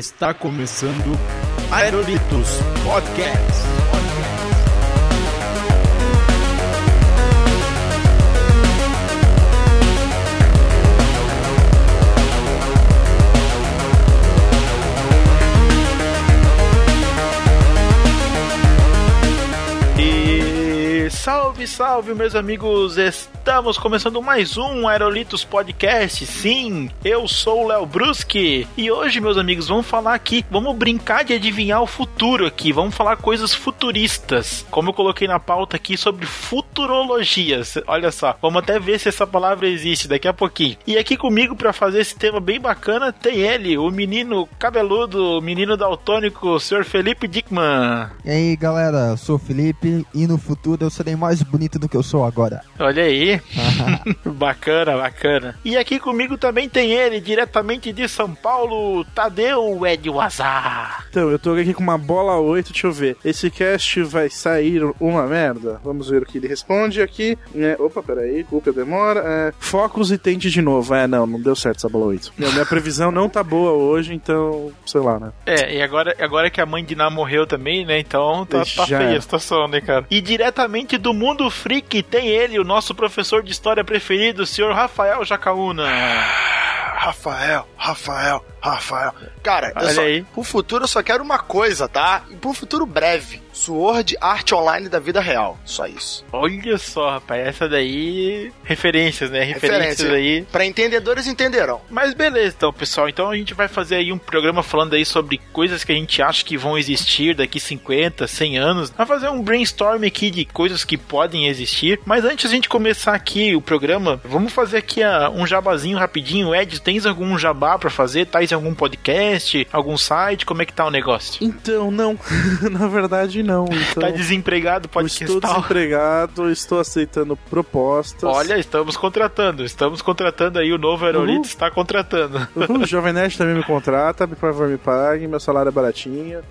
Está começando Aerolitos Podcast. Salve, salve, meus amigos! Estamos começando mais um Aerolitos Podcast. Sim, eu sou o Léo Bruschi e hoje, meus amigos, vamos falar aqui, vamos brincar de adivinhar o futuro aqui, vamos falar coisas futuristas. Como eu coloquei na pauta aqui sobre futurologia. Olha só, vamos até ver se essa palavra existe daqui a pouquinho. E aqui comigo para fazer esse tema bem bacana tem ele, o menino cabeludo, o menino daltônico, o senhor Felipe Dickman. E aí galera, eu sou o Felipe e no futuro eu serei mais bonito do que eu sou agora. Olha aí. bacana, bacana. E aqui comigo também tem ele, diretamente de São Paulo, Tadeu Ed Wazar. Então, eu tô aqui com uma bola 8, deixa eu ver. Esse cast vai sair uma merda? Vamos ver o que ele responde aqui. É, opa, peraí, culpa demora. É, focos e tente de novo. É, não, não deu certo essa bola 8. Meu, minha previsão não tá boa hoje, então, sei lá, né? É, e agora, agora que a mãe de Ná morreu também, né? Então tá, tá feia a situação, né, cara? E diretamente do mundo freak tem ele, o nosso professor de história preferido, o senhor Rafael Jacaúna. Rafael, Rafael, Rafael. Cara, eu Olha só, aí. pro futuro eu só quero uma coisa, tá? E pro futuro breve. Sword Art Online da vida real. Só isso. Olha só, rapaz, essa daí. Referências, né? Referências Referência. aí. Pra entendedores entenderão. Mas beleza, então, pessoal. Então a gente vai fazer aí um programa falando aí sobre coisas que a gente acha que vão existir daqui 50, 100 anos. Vai fazer um brainstorm aqui de coisas que podem existir. Mas antes de a gente começar aqui o programa, vamos fazer aqui ah, um jabazinho rapidinho. Ed, tens algum jabá pra fazer? Tais em algum podcast? Algum site? Como é que tá o negócio? Então, não. Na verdade, não. Então, Tá desempregado, pode estou desempregado, estou aceitando propostas. Olha, estamos contratando. Estamos contratando aí o novo Aerolito está contratando. Uhul, o Jovem Nerd também me contrata, por favor, me pague, meu salário é baratinho.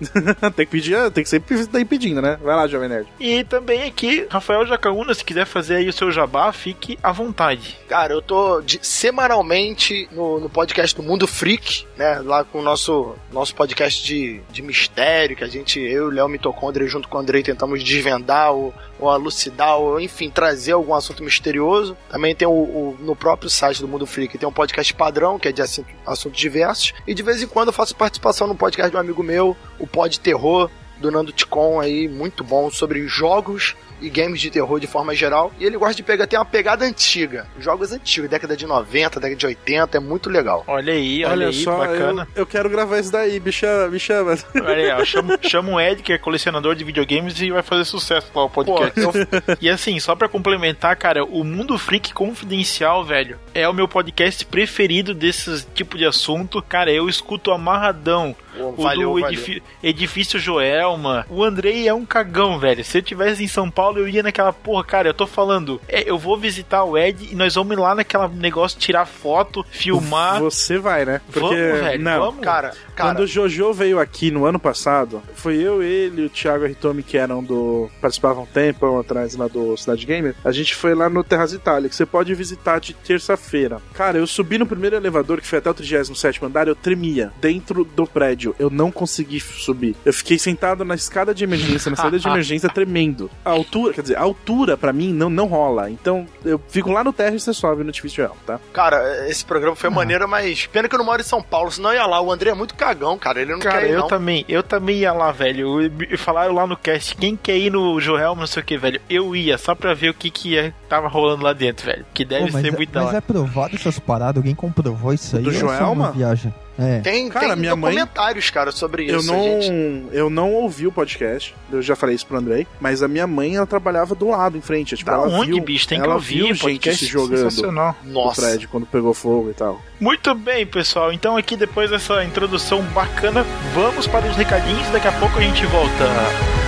tem que pedir, tem que sempre estar pedindo, né? Vai lá, Jovem Nerd. E também aqui, Rafael Jacaúna, se quiser fazer aí o seu jabá, fique à vontade. Cara, eu tô de- semanalmente no, no podcast do Mundo Freak, né? Lá com o nosso, nosso podcast de, de mistério, que a gente, eu e o Léo Mitocondria, junto com o Andrei, tentamos desvendar ou, ou elucidar, ou enfim, trazer algum assunto misterioso. Também tem o, o- no próprio site do Mundo Freak, tem um podcast padrão, que é de assunto- assuntos diversos. E de vez em quando eu faço participação no podcast de um amigo meu, o Pod Terror, do Nando Ticon aí, muito bom, sobre jogos e games de terror de forma geral. E ele gosta de pegar, tem uma pegada antiga. Jogos antigos, década de 90, década de 80, é muito legal. Olha aí, olha, Olha, aí, só, bacana. Eu, eu quero gravar isso daí, me chama, me chama. Olha aí, ó, chama, chama o Ed, que é colecionador de videogames, e vai fazer sucesso lá o Pô, podcast. eu, E assim, só pra complementar, cara, o Mundo Freak Confidencial, velho, é o meu podcast preferido desses tipo de assunto. Cara, eu escuto amarradão. O valeu, do Edifício Joelma. O Andrei é um cagão, velho. Se eu tivesse em São Paulo, eu ia naquela porra, cara. Eu tô falando, é, eu vou visitar o Ed e nós vamos lá naquela negócio tirar foto, filmar. Você vai, né? Vamos, velho, não. vamos. Cara, cara, Quando o Jojo veio aqui no ano passado, foi eu, ele e o Thiago Ritomi, que eram do. participavam um tempo atrás lá do Cidade Gamer. A gente foi lá no Terras Itália, que você pode visitar de terça-feira. Cara, eu subi no primeiro elevador, que foi até o 37 andar, eu tremia dentro do prédio. Eu não consegui subir. Eu fiquei sentado na escada de emergência, na saída de emergência, tremendo. A altura, quer dizer, a altura pra mim não, não rola. Então eu fico lá no terra e você sobe no edifício real, tá? cara, esse programa foi maneiro, mas pena que eu não moro em São Paulo, senão eu ia lá. O André é muito cagão, cara. Ele não Cara, quer ir, eu não. também, eu também ia lá, velho. E falaram lá no cast, quem quer ir no Joel, não sei o que, velho. Eu ia, só pra ver o que que ia, tava rolando lá dentro, velho. Que deve Pô, ser é, muito da mas é provado essas paradas? Alguém comprovou isso aí? Do é Joelma? uma viagem? É. Tem, Cara, tem minha mãe- documentários, cara, sobre isso. Eu não, gente. eu não ouvi o podcast, eu já falei isso pro Andrei, mas a minha mãe, ela trabalhava do lado, em frente. Tipo, Da ela onde, viu, bicho? Tem que ela ouvir, viu gente se jogando sensacional. no prédio quando pegou fogo e tal. Muito bem, pessoal. Então aqui depois dessa introdução bacana, vamos para os recadinhos. Daqui a pouco a gente volta.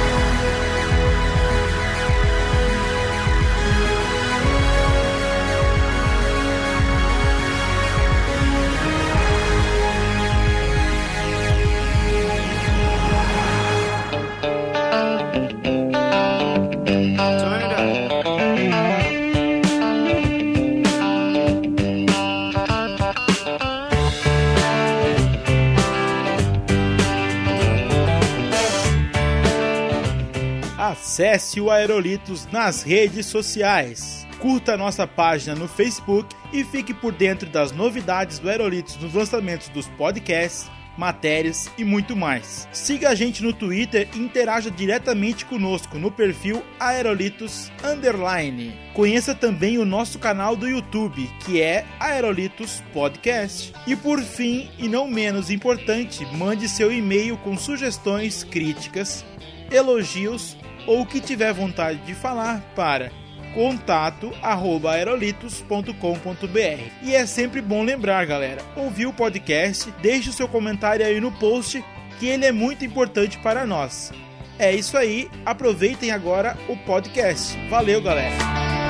Acesse o Aerolitos nas redes sociais. Curta nossa página no Facebook e fique por dentro das novidades do Aerolitos nos lançamentos dos podcasts, matérias e muito mais. Siga a gente no Twitter e interaja diretamente conosco no perfil Aerolitos Underline. Conheça também o nosso canal do YouTube, que é Aerolitos Podcast. E por fim, e não menos importante, mande seu e-mail com sugestões, críticas, elogios ou que tiver vontade de falar para contato@aerolitos.com.br. E é sempre bom lembrar, galera, ouvir o podcast, deixe o seu comentário aí no post, que ele é muito importante para nós. É isso aí, aproveitem agora o podcast. Valeu, galera.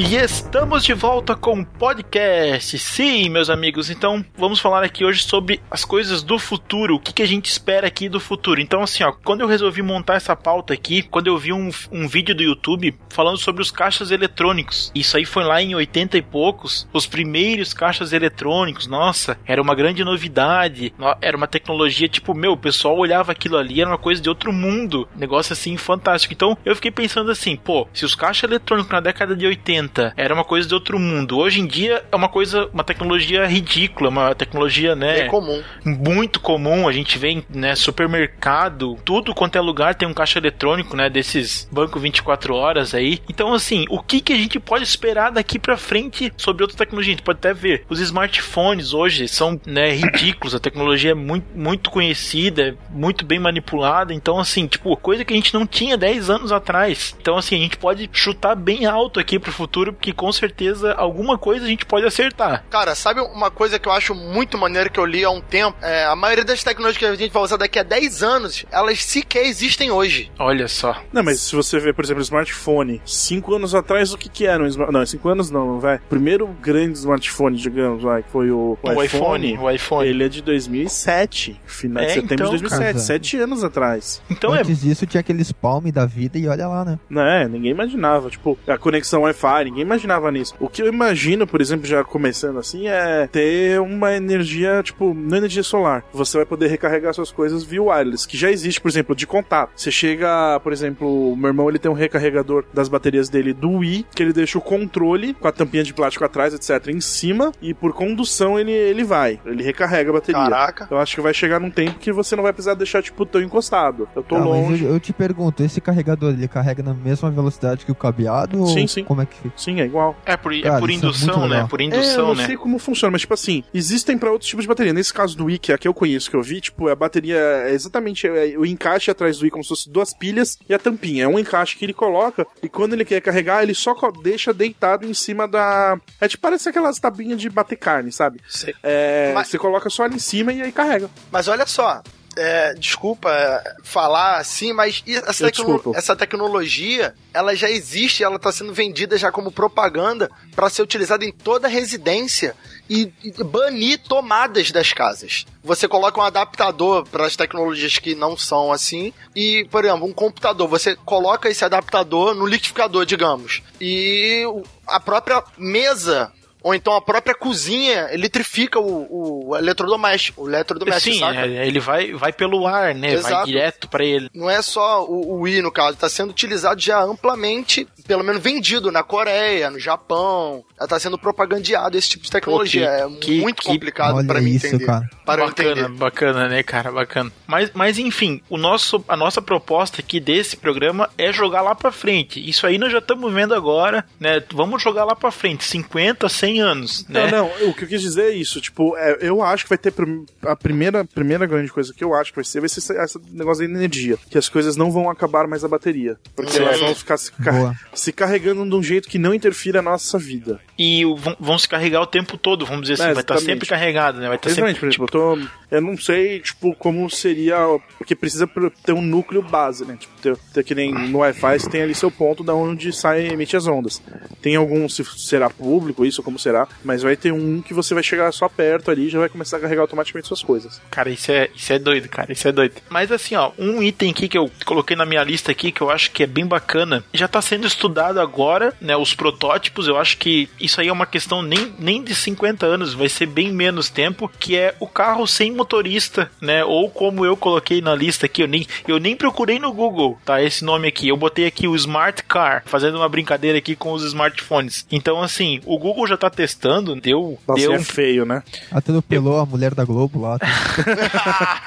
E estamos de volta com o podcast. Sim, meus amigos. Então, vamos falar aqui hoje sobre as coisas do futuro. O que, que a gente espera aqui do futuro. Então, assim, ó, quando eu resolvi montar essa pauta aqui, quando eu vi um, um vídeo do YouTube falando sobre os caixas eletrônicos. Isso aí foi lá em 80 e poucos. Os primeiros caixas eletrônicos. Nossa, era uma grande novidade. No- Era uma tecnologia, tipo, meu, o pessoal olhava aquilo ali, era uma coisa de outro mundo. Negócio assim fantástico. Então, eu fiquei pensando assim, pô, se os caixas eletrônicos na década de 80 era uma coisa de outro mundo, hoje em dia é uma coisa, uma tecnologia ridícula, uma tecnologia, né? É comum. muito comum, a gente vê em né, supermercado, tudo quanto é lugar tem um caixa eletrônico, né, desses banco 24 horas aí. Então assim, o que que a gente pode esperar daqui pra frente sobre outra tecnologia? A gente pode até ver, os smartphones hoje são, né, ridículos, a tecnologia é muito, muito conhecida, é muito bem manipulada, então assim, tipo, coisa que a gente não tinha 10 anos atrás. Então assim, a gente pode chutar bem alto aqui pro futuro, porque com certeza alguma coisa a gente pode acertar. Cara, sabe uma coisa que eu acho muito maneiro que eu li há um tempo? É, a maioria das tecnologias que a gente vai usar daqui a 10 anos, elas sequer existem hoje. Olha só. Não, mas se você ver, por exemplo, o smartphone, cinco anos atrás, o que que era um smartphone? Não, cinco anos não, vai. Primeiro grande smartphone, digamos, vai, que foi o, O iPhone, o iPhone. Ele é de 2007, final de É, setembro então, de 2007, cara. sete anos atrás. Então é Antes disso tinha aqueles palme da vida e olha lá, né? Né, ninguém imaginava, tipo, a conexão Wi-Fi, ninguém imaginava nisso. O que eu imagino, por exemplo, já começando assim, é ter uma energia, tipo, não energia solar. Você vai poder recarregar suas coisas via wireless, que já existe, por exemplo, de contato. Você chega, por exemplo, o meu irmão, ele tem um recarregador das baterias dele do Wii, que ele deixa o controle com a tampinha de plástico atrás, etc, em cima, e por condução ele, ele vai, ele recarrega a bateria. Caraca. Eu acho que vai chegar num tempo que você não vai precisar deixar, tipo, tão encostado. Eu tô Ah, mas longe. eu, eu te pergunto, esse carregador, ele carrega na mesma velocidade que o cabeado? Sim, ou sim. Como é que fica? Sim, é igual. É por, é Cara, por é indução, muito né? Por é, eu indução, não né? sei como funciona, mas tipo assim, existem pra outros tipos de bateria. Nesse caso do Wii, que é a que eu conheço, que eu vi, tipo, a bateria é exatamente é, o encaixe atrás do Wii, como se fosse duas pilhas e a tampinha. É um encaixe que ele coloca e quando ele quer carregar, ele só deixa deitado em cima da. É tipo, parece aquelas tabinhas de bater carne, sabe? Sei. É, Mas- Você coloca só ali em cima e aí carrega. Mas olha só, é, desculpa é, falar assim, mas essa, tecno- essa tecnologia, ela já existe, ela está sendo vendida já como propaganda para ser utilizada em toda residência e, e banir tomadas das casas. Você coloca um adaptador para as tecnologias que não são assim e, por exemplo, um computador, você coloca esse adaptador no liquidificador, digamos, e a própria mesa ou então a própria cozinha eletrifica o, o eletrodoméstico, o eletrodoméstico, Sim, saca? é, ele vai, vai pelo ar, né? Vai Exato. direto pra ele. Não é só o, o Wii, no caso, está sendo utilizado já amplamente, pelo menos vendido na Coreia, no Japão. Está sendo propagandeado esse tipo de tecnologia. Pô, que- é muito que- complicado para mim isso, entender. cara. Para bacana, entender. bacana, né, cara? Bacana. Mas, mas enfim, o nosso, a nossa proposta aqui desse programa é jogar lá pra frente. Isso aí nós já estamos vendo agora, né? Vamos jogar lá pra frente. 50, 100 100 anos, Não, né? não, o que eu quis dizer é isso, tipo, é, eu acho que vai ter prim- a primeira, primeira grande coisa que eu acho que vai ser, vai ser esse, negócio da energia, que as coisas não vão acabar mais a bateria, porque Certo. elas vão ficar se, car- Boa. se carregando de um jeito que não interfira na nossa vida. E o- vão, vão se carregar o tempo todo, vamos dizer assim, É, vai estar exatamente. sempre carregado, né? Vai estar Exatamente, sempre. por exemplo, eu, tô, eu não sei, tipo, como seria, porque precisa pr- ter um núcleo base, né, tipo, ter, ter que nem no Wi-Fi, você tem ali seu ponto da onde sai e emite as ondas. Tem algum, se será público isso, como será, mas vai ter um que você vai chegar só perto ali e já vai começar a carregar automaticamente suas coisas. Cara, isso é, isso é doido, cara, isso é doido. Mas assim, ó, um item aqui que eu coloquei na minha lista aqui, que eu acho que é bem bacana, já tá sendo estudado agora, né, os protótipos, eu acho que isso aí é uma questão nem, nem de 50 anos, vai ser bem menos tempo, que é o carro sem motorista, né, ou como eu coloquei na lista aqui, eu nem, eu nem procurei no Google, tá, esse nome aqui, eu botei aqui o Smart Car, fazendo uma brincadeira aqui com os smartphones. Então, assim, o Google já tá testando, deu, Nossa, deu é feio, né? Atropelou a mulher da Globo lá.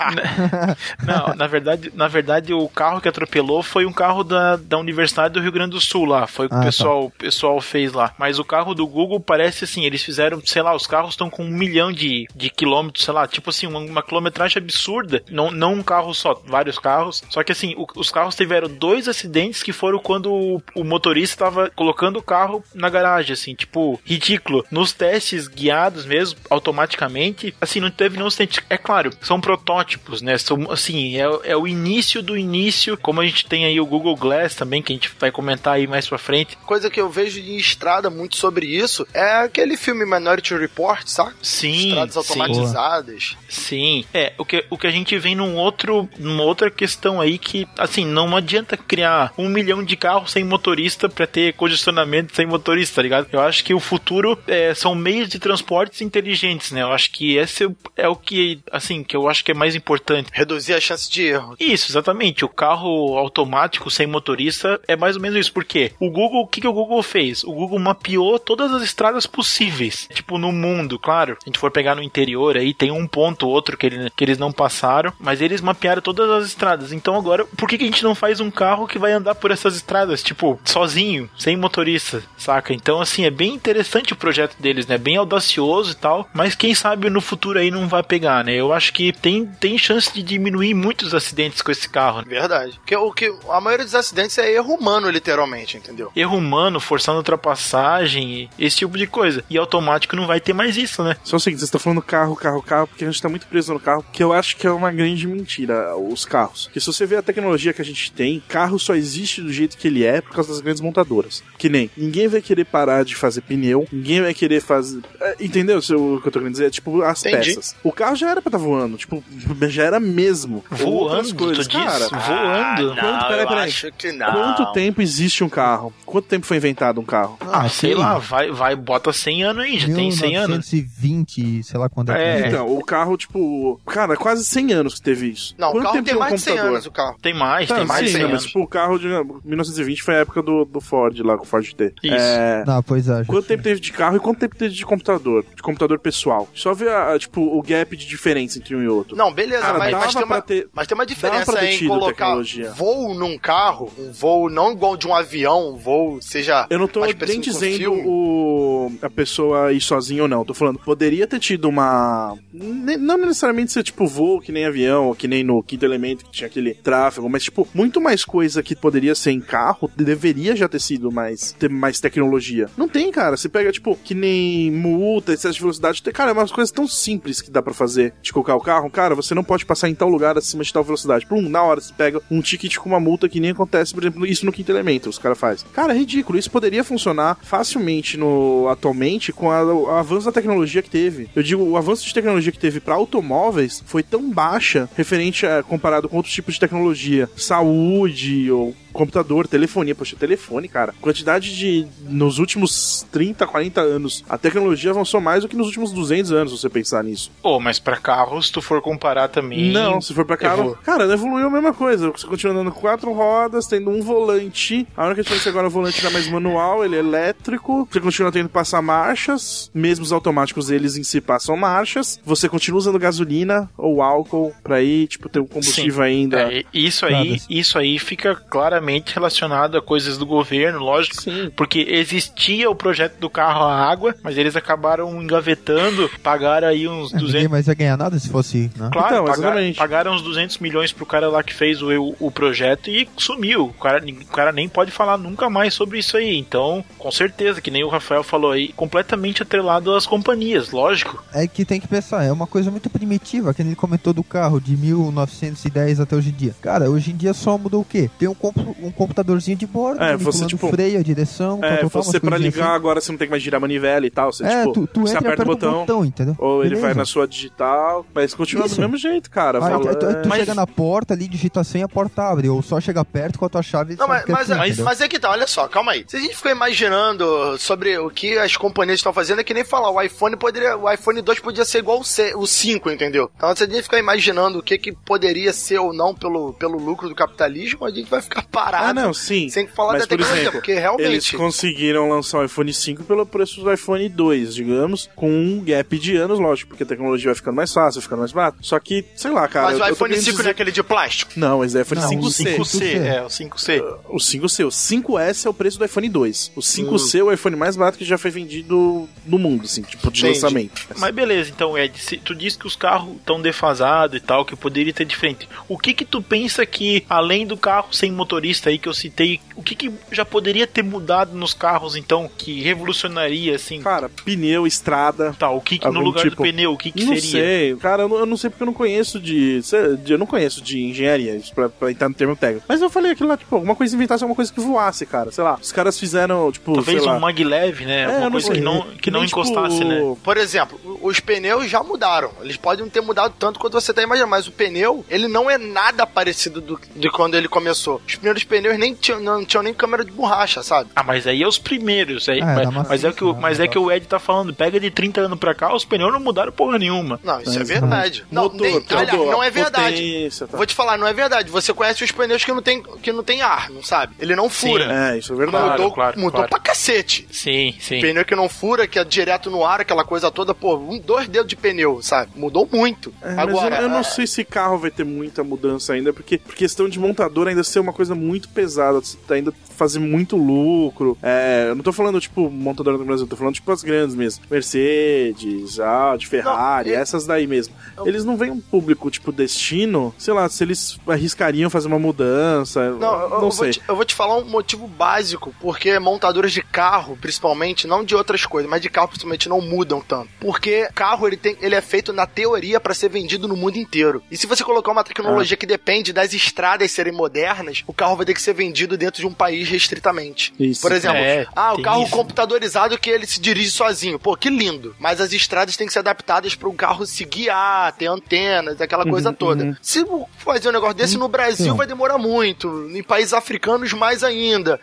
Não, na verdade, na verdade, o carro que atropelou foi um carro da, da Universidade do Rio Grande do Sul lá. Foi o que Ah, o tá. pessoal, o pessoal fez lá. Mas o carro do Google parece assim, eles fizeram, sei lá, os carros estão com um milhão de, de quilômetros, sei lá, tipo assim, uma, uma quilometragem absurda. Não, não um carro só, vários carros. Só que assim, o- os carros tiveram dois acidentes que foram quando o, o motorista estava colocando o carro na garagem, assim, tipo, ridículo. Nos testes guiados mesmo, automaticamente, assim, não teve nenhum acidente. É claro, são protótipos, né? São, assim, é, é o início do início, como a gente tem aí o Google Glass também, que a gente vai comentar aí mais pra frente. Coisa que eu vejo em estrada muito sobre isso é aquele filme Minority Report, sabe? Sim, Estradas sim. automatizadas. Sim, é, o que, o que a gente vem num outro, numa outra questão aí que, assim, não adianta criar um milhão de carros sem motorista pra ter congestionamento sem motorista, tá ligado? Eu acho que o futuro é, são meios de transportes inteligentes, né? Eu acho que esse é o que, assim, que eu acho que é mais importante. Reduzir a chance de erro. Isso, exatamente. O carro automático sem motorista é mais ou menos isso. Porque o Google, o que, que o Google fez? O Google mapeou todas as estradas possíveis. Tipo, no mundo, claro. Se a gente for pegar no interior aí, tem um ponto ou outro que, ele- que eles não passaram. Mas eles mapearam todas as estradas. Então agora, por que, que a gente não faz um carro que vai andar por essas estradas? Tipo, sozinho, sem motorista, saca? Então, assim, é bem interessante o projeto deles, né? Bem audacioso e tal. Mas quem sabe no futuro aí não vai pegar, né? Eu acho que tem, tem chance de diminuir muitos acidentes com esse carro. né? Verdade. Porque o que a maioria dos acidentes é erro humano, literalmente, entendeu? Erro humano, forçando ultrapassagem, esse tipo de coisa. E automático não vai ter mais isso, né? Só o seguinte, vocês estão falando carro, carro, carro, porque a gente tá muito preso no carro, que eu acho que é uma grande mentira, os carros. Porque se você vê a tecnologia que a gente tem, carro só existe do jeito que ele é por causa das grandes montadoras. Que nem, ninguém vai querer parar de fazer pneu, ninguém vai querer fazer... é, entendeu o seu- o que eu tô querendo dizer? É, tipo, as Entendi. peças. O carro já era pra estar voando, tipo, já era mesmo. Voando, coisas, tu diz? cara. Voando. Ah, Quanto- não, peraí, eu peraí. acho que não. Quanto tempo existe um carro? Quanto tempo foi inventado um carro? Ah, sei sim. lá, vai, vai, bota 100 anos aí, já tem 100 anos. 1920, sei lá quando é. É. Então, o carro, tipo, cara, quase 100 anos que teve isso. Não, o Quanto carro tempo tem um mais de 100 computador? anos, o carro. Tem mais, Tá, tem mais de sim, 100 né, mas anos. tipo, o carro de 1920 foi a época do, do Ford lá, com o Ford T. Isso. É, Não, pois é. Quanto tempo teve de carro e quanto tempo teve de computador? De computador pessoal. Só ver, a, a, tipo, o gap de diferença entre um e outro. Não, beleza, Cara, mas, mas, tem uma, ter- mas tem uma diferença em colocar tecnologia. voo num carro, um voo não igual de um avião, um voo, seja. Eu não tô nem dizendo o, a pessoa ir sozinha ou não. Tô falando, poderia ter tido uma. Não necessariamente ser tipo voo que nem avião, ou que nem no quinto elemento que tinha aquele tráfego, mas tipo, muito mais coisa que poderia ser em carro, deveria já ter sido mais. ter mais tecnologia. Não tem, cara. Você pega, tipo, que nem multa, excesso de velocidade. Cara, é umas coisas tão simples que dá pra fazer de colocar o carro. Cara, você não pode passar em tal lugar acima de tal velocidade. Plum, na hora você pega um ticket com uma multa que nem acontece, por exemplo, isso no quinto elemento, os caras fazem. Cara, é ridículo. Isso poderia funcionar facilmente no atualmente com a- o avanço da tecnologia que teve. Eu digo, o avanço de tecnologia que teve pra automóveis foi tão baixa referente a comparado com outros tipos de tecnologia, saúde ou computador, telefonia, poxa, telefone, cara. Quantidade de nos últimos 30, 40 anos, a tecnologia avançou mais do que nos últimos 200 anos, se você pensar nisso. Pô, mas pra carros, se tu for comparar também. Não, se for pra carro. Evolu- Cara, evoluiu a mesma coisa. Você continua andando com quatro rodas, tendo um volante. A única diferença agora é o volante não é mais manual, ele é elétrico. Você continua tendo passar marchas, mesmo os automáticos eles em si passam marchas. Você continua usando gasolina ou álcool pra ir, tipo, ter um combustível ainda. É, isso aí, Estradas. isso aí fica claramente relacionado a coisas do governo, lógico. Sim. Porque existia o projeto do carro água, mas eles acabaram engavetando, pagaram aí uns É, Ninguém 200. mais ia ganhar nada se fosse, né? Claro, Então, pagaram, exatamente. pagaram uns 200 milhões pro cara lá que fez o, o projeto e sumiu. O cara, o cara nem pode falar nunca mais sobre isso aí. Então, com certeza, que nem o Rafael falou aí, completamente atrelado às companhias, lógico. É que tem que pensar, é uma coisa muito primitiva, que ele comentou do carro de 1910 até hoje em dia. Cara, hoje em dia só mudou o quê? Tem um, compu- um computadorzinho de bordo, É, você, tipo, freio, a direção, É, você coisinhas ligar assim. agora você não tem que mais girar manivela e tal. Você, É, tipo, tu, tu você entra e aperta o botão. entendeu? Ou ele vai Beleza. na sua digital, mas continua Isso. do mesmo jeito, cara. Aí, Fala, tu, tu é, chega na porta ali, digita senha, a porta abre. Ou só chega perto com a tua chave Não, mas, é mas, mas, mas é que tá, olha só, calma aí. Se a gente ficou imaginando sobre o que as companhias estão fazendo, é que nem falar, o iPhone poderia. O iPhone 2 podia ser igual o, C, o 5, entendeu? Então se a gente ficar imaginando o que, que poderia ser ou não pelo, pelo lucro do capitalismo, a gente vai ficar parado. Ah, não, sim. Sem falar Mas, da por tecnologia, exemplo, porque realmente. Eles conseguiram lançar o iPhone 5 pelo preço do iPhone 2, digamos, com um gap de anos, lógico, porque a tecnologia vai ficando mais fácil, vai ficando mais barato. Só que, sei lá, cara. mas eu- o iPhone querendo 5 não é dizer- aquele de plástico. Não, esse é iPhone Não, o 5C. 5C, é, o 5C. O 5C. O 5S é o preço do iPhone 2. O 5C é o iPhone mais barato que já foi vendido no mundo, assim, tipo, de Entendi. lançamento. Mas beleza, então Ed, se tu disse que os carros estão defasados e tal, que poderia ter diferente. O que que tu pensa que, além do carro sem motorista aí que eu citei, o que que já poderia ter mudado nos carros então, que revolucionaria assim? Cara, pneu, estrada. Tá, o que, que no lugar tipo- do pneu, o que que não seria? sei, cara, eu não, eu não sei porque eu não conheço de. Eu não conheço de engenharia, isso pra, pra entrar no termo técnico. Mas eu falei aquilo lá, tipo, alguma coisa inventasse alguma coisa que voasse, cara. Sei lá. Os caras fizeram, tipo. Talvez sei um lá, maglev, né? É, Alguma coisa sei. que não, que não tipo, encostasse, né? Por exemplo, os pneus já mudaram. Eles podem não ter mudado tanto quanto você tá imaginando, mas o pneu, ele não é nada parecido do, de quando ele começou. Os primeiros pneus nem tinham, não tinham nem câmera de borracha, sabe? Ah, mas aí é os primeiros. Aí, É, mas, mas é o que, o- mas é que o Ed tá falando. Pega de 30 anos pra cá, os pneus não mudaram porra nenhuma. Não, isso é Mas, verdade. Não, motor, nem, aliás, não é verdade. potência, tá. Vou te falar, não é verdade. Você conhece os pneus que não tem, que não tem ar, não sabe? Ele não fura. É, isso é verdade. Claro, mudou claro, mudou claro. pra cacete. Sim, sim. Pneu que não fura, que é direto no ar, aquela coisa toda, pô, um, dois dedos de pneu, sabe? Mudou muito. É, mas Agora, eu, eu não é, sei se carro vai ter muita mudança ainda, porque por questão de montador ainda ser uma coisa muito pesada, você tá ainda fazer muito lucro. É, eu não tô falando, tipo, montadora no Brasil, eu tô falando, tipo, as grandes mesmo. Mercedes, Audi, Ferrari, Não, e- essas daí mesmo. Eles não veem um público, tipo, destino, sei lá, se eles arriscariam fazer uma mudança, Não, não, eu, eu vou sei. te, eu vou te falar um motivo básico, porque montadoras de carro, principalmente, não de outras coisas, mas de carro principalmente não mudam tanto. Porque carro ele, tem, ele é feito na teoria para ser vendido no mundo inteiro. E se você colocar uma Ah. tecnologia que depende das estradas serem modernas, o carro vai ter que ser vendido dentro de um país restritamente. Isso. Por exemplo, É, ah, o carro isso. computadorizado que ele se dirige sozinho. Pô, que lindo. Mas as estradas têm que ser adaptadas para o carro se guiar, ter antenas, aquela coisa toda. Se fazer um negócio desse no Brasil Sim. vai demorar muito. Em países africanos mais ainda.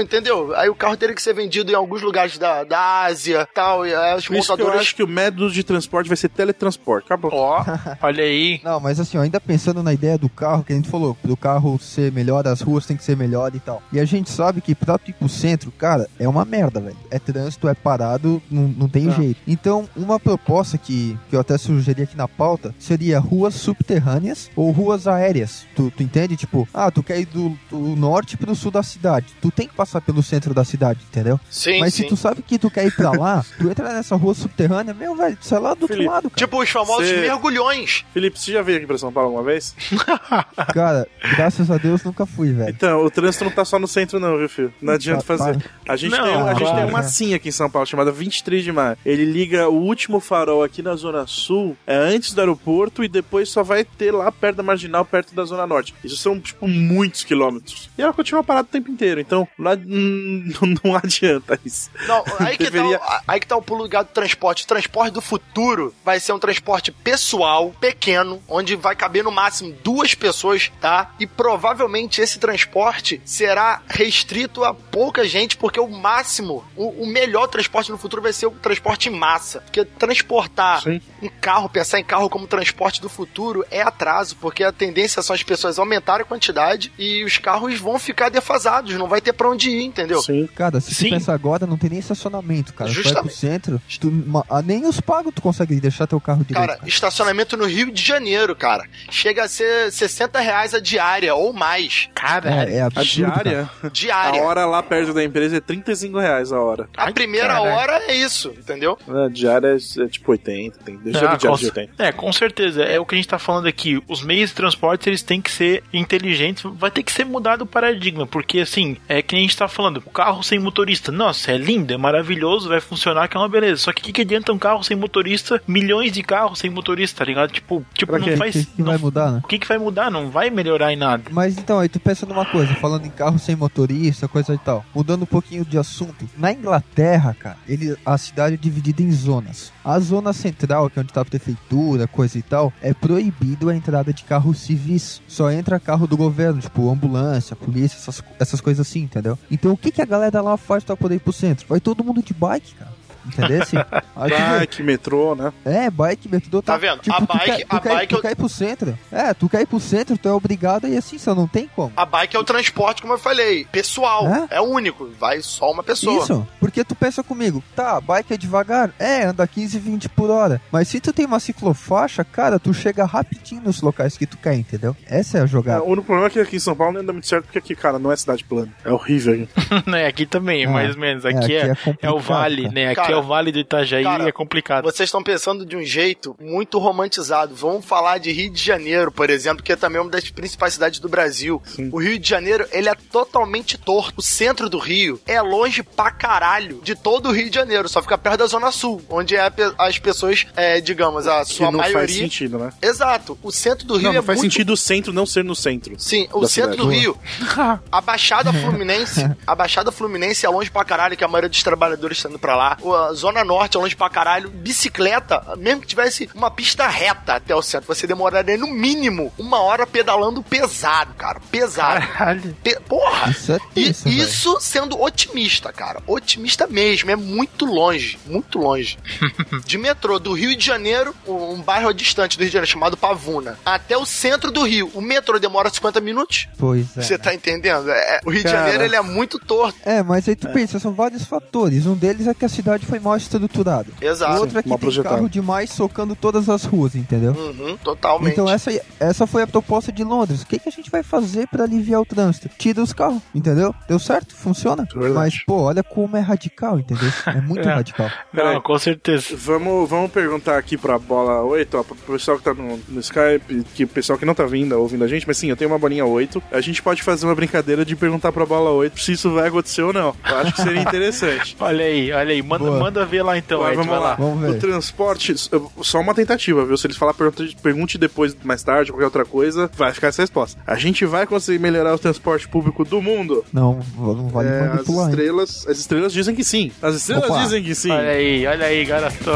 Entendeu? Aí o carro teria que ser vendido em alguns lugares da, da Ásia, tal, e aí as Por isso que eu montadoras acho que o método de transporte vai ser teletransporte. Acabou. Ó, olha aí. Não, mas assim, ó, ainda pensando na ideia do carro, que a gente falou, do carro ser melhor, as ruas tem que ser melhor e tal. E a gente sabe que pra pro centro, cara, é uma merda, velho. É trânsito, é parado, não, não tem Tá. jeito. Então, uma proposta que, que eu até sugeri aqui na pauta seria ruas subterrâneas ou ruas aéreas. Tu, tu entende? Tipo, ah, tu quer ir do, do norte pro sul da cidade. Tu tem que passar pelo centro da cidade, entendeu? Sim, Mas sim. se tu sabe que tu quer ir pra lá, tu entra nessa rua subterrânea, meu, velho, tu sai lá do outro Felipe, lado, cara. Tipo os famosos Cê- mergulhões. Felipe, você já veio aqui pra São Paulo alguma vez? Cara, graças a Deus nunca fui, velho. Então, o trânsito não tá só no centro, não, viu, filho? Não adianta Tá, fazer. tá. A gente, Não, tem, a gente claro, tem uma né? Aqui em São Paulo chamada 23 de maio. Ele liga o último farol aqui na Zona Sul, é antes do aeroporto, e depois só vai ter lá perto da marginal, perto da Zona Norte. Isso são, tipo, muitos quilômetros. E ela continua parada o tempo inteiro. Então, lá, hum, não adianta isso. Não, aí que, Deveria- tá, o- aí que tá o pulo ligado do transporte. O transporte transporte do futuro vai ser um transporte pessoal, pequeno, onde vai caber no máximo duas pessoas, tá? E provavelmente esse transporte será restrito a pouca gente, porque o máximo, o, o melhor transporte no futuro vai ser o transporte em massa. Porque transportar Sim. um carro, pensar em carro como transporte do futuro é atraso, porque a tendência são as pessoas aumentarem a quantidade e os carros vão ficar defasados, não vai ter pra onde ir, entendeu? Sim. Cara, se Sim. tu pensar agora, não tem nem estacionamento, cara. Tu vai pro Justamente. centro, tu- ah, nem os pagos tu consegue deixar teu carro direito. Cara, estacionamento no Rio de Janeiro, cara, chega a ser 60 reais a diária ou mais. Caralho. é, é A absurdo. cara. diária, a Diária. hora lá perto da empresa é 35 reais a hora. A Ai, primeira caralho. hora é isso, entendeu? A diária é, é tipo 80, tem deixa Ah, diária com, de 80. é, com certeza. É o que a gente tá falando aqui. Os meios de transporte, eles têm que ser inteligentes. Vai ter que ser mudado o paradigma. Porque, assim, é que a gente tá falando. O carro sem motorista. Nossa, é lindo, é maravilhoso, vai funcionar, que é uma beleza. Só que o que, que adianta um carro sem motorista? Milhões de carros sem motorista, tá ligado? Tipo, tipo não quê? O faz... que, que não- vai mudar, né? O que, que vai mudar? Não vai melhorar em nada. Mas então, aí tu pensa numa coisa, falando em carro sem motorista, coisa e tal. Mudando um pouquinho de assunto. Na Inglaterra, cara, ele, a cidade é dividida em zonas. A zona central, que é onde tá a prefeitura, coisa e tal, é proibido a entrada de carros civis. Só entra carro do governo, tipo ambulância, polícia, essas, essas coisas assim, entendeu? Então o que, que a galera lá faz pra poder ir pro centro? Vai todo mundo de bike, cara. Entendeu? Assim, tu Bike, metrô, né? é, bike, metrô Tá vendo? Tipo, A tu bike- quer, tu a quer, bike tu eu- ir pro centro. É, tu quer ir pro centro, tu é obrigado e assim, só não tem como. A bike é o transporte, como eu falei, pessoal. É? É, único, vai só uma pessoa. Isso, porque tu pensa comigo, tá, bike é devagar, é, anda 15, 20 por hora. Mas se tu tem uma ciclofaixa, cara, tu chega rapidinho nos locais que tu quer, entendeu? Essa é a É, jogada. o único problema é que aqui em São Paulo não anda muito certo, porque aqui, cara, não é cidade plana. É horrível. né, aqui também, Ah, mais ou menos. Aqui aqui é, é é, complicado, o vale, cara. né? Aqui Cara, é o vale do Itajaí cara, é complicado. Vocês estão pensando de um jeito muito romantizado. Vamos falar de Rio de Janeiro, por exemplo, que é também uma das principais cidades do Brasil. Sim. O Rio de Janeiro, ele é totalmente torto. O centro do Rio é longe pra caralho de todo o Rio de Janeiro, só fica perto da Zona Sul, onde é as pessoas, é, digamos, a Que sua não faz maioria. sentido, né? Exato. O centro do Rio Não, é não faz muito sentido o centro não ser no centro. Sim, o centro cidade. do Rio, a Baixada Fluminense, a Baixada Fluminense é longe pra caralho, que a maioria dos trabalhadores estão indo pra lá. O- Zona Norte é longe pra caralho. Bicicleta, mesmo que tivesse uma pista reta até o centro, você demoraria no mínimo uma hora pedalando pesado, cara. Pesado. Caralho. Pe- Porra! Isso é E tenso, velho. isso sendo otimista, cara. Otimista mesmo. É muito longe. Muito longe. de metrô do Rio de Janeiro, um bairro distante do Rio de Janeiro chamado Pavuna, até o centro do Rio. O metrô demora 50 minutos. Pois é. Você tá entendendo? É, o Rio de Cara. Janeiro ele é muito torto. É, mas aí tu pensa, são vários fatores. Um deles é que a cidade foi mal estruturada. O Exato. outro é que tem projetada. carro demais socando todas as ruas, entendeu? Uhum, totalmente. Então essa, essa foi a proposta de Londres. O que, que a gente vai fazer pra aliviar o trânsito? Tira os carros, entendeu? Deu certo? Funciona? Verdade. Mas, pô, olha como é radical, entendeu? É muito É. radical. Não, com certeza. Vamos, vamos perguntar aqui pra bola 8, ó, pro pessoal que tá no, no Skype, que o pessoal que não tá vindo, ouvindo a gente, mas sim, eu tenho uma bolinha 8. A gente pode fazer uma brincadeira de perguntar pra bola 8 se isso vai acontecer ou não. Eu acho que seria interessante. Olha aí, olha aí. Manda. Manda ver lá então, Vai, Ed, vamos vai lá. Vamos ver. O transporte, só uma tentativa, viu? Se eles falar pergunte, depois, mais tarde, qualquer outra coisa, vai ficar essa resposta. A gente vai conseguir melhorar o transporte público do mundo? Não, não vale É, as manipular, hein? estrelas, as estrelas dizem que sim. As estrelas Opa. dizem que sim. Olha aí, olha aí, garoto.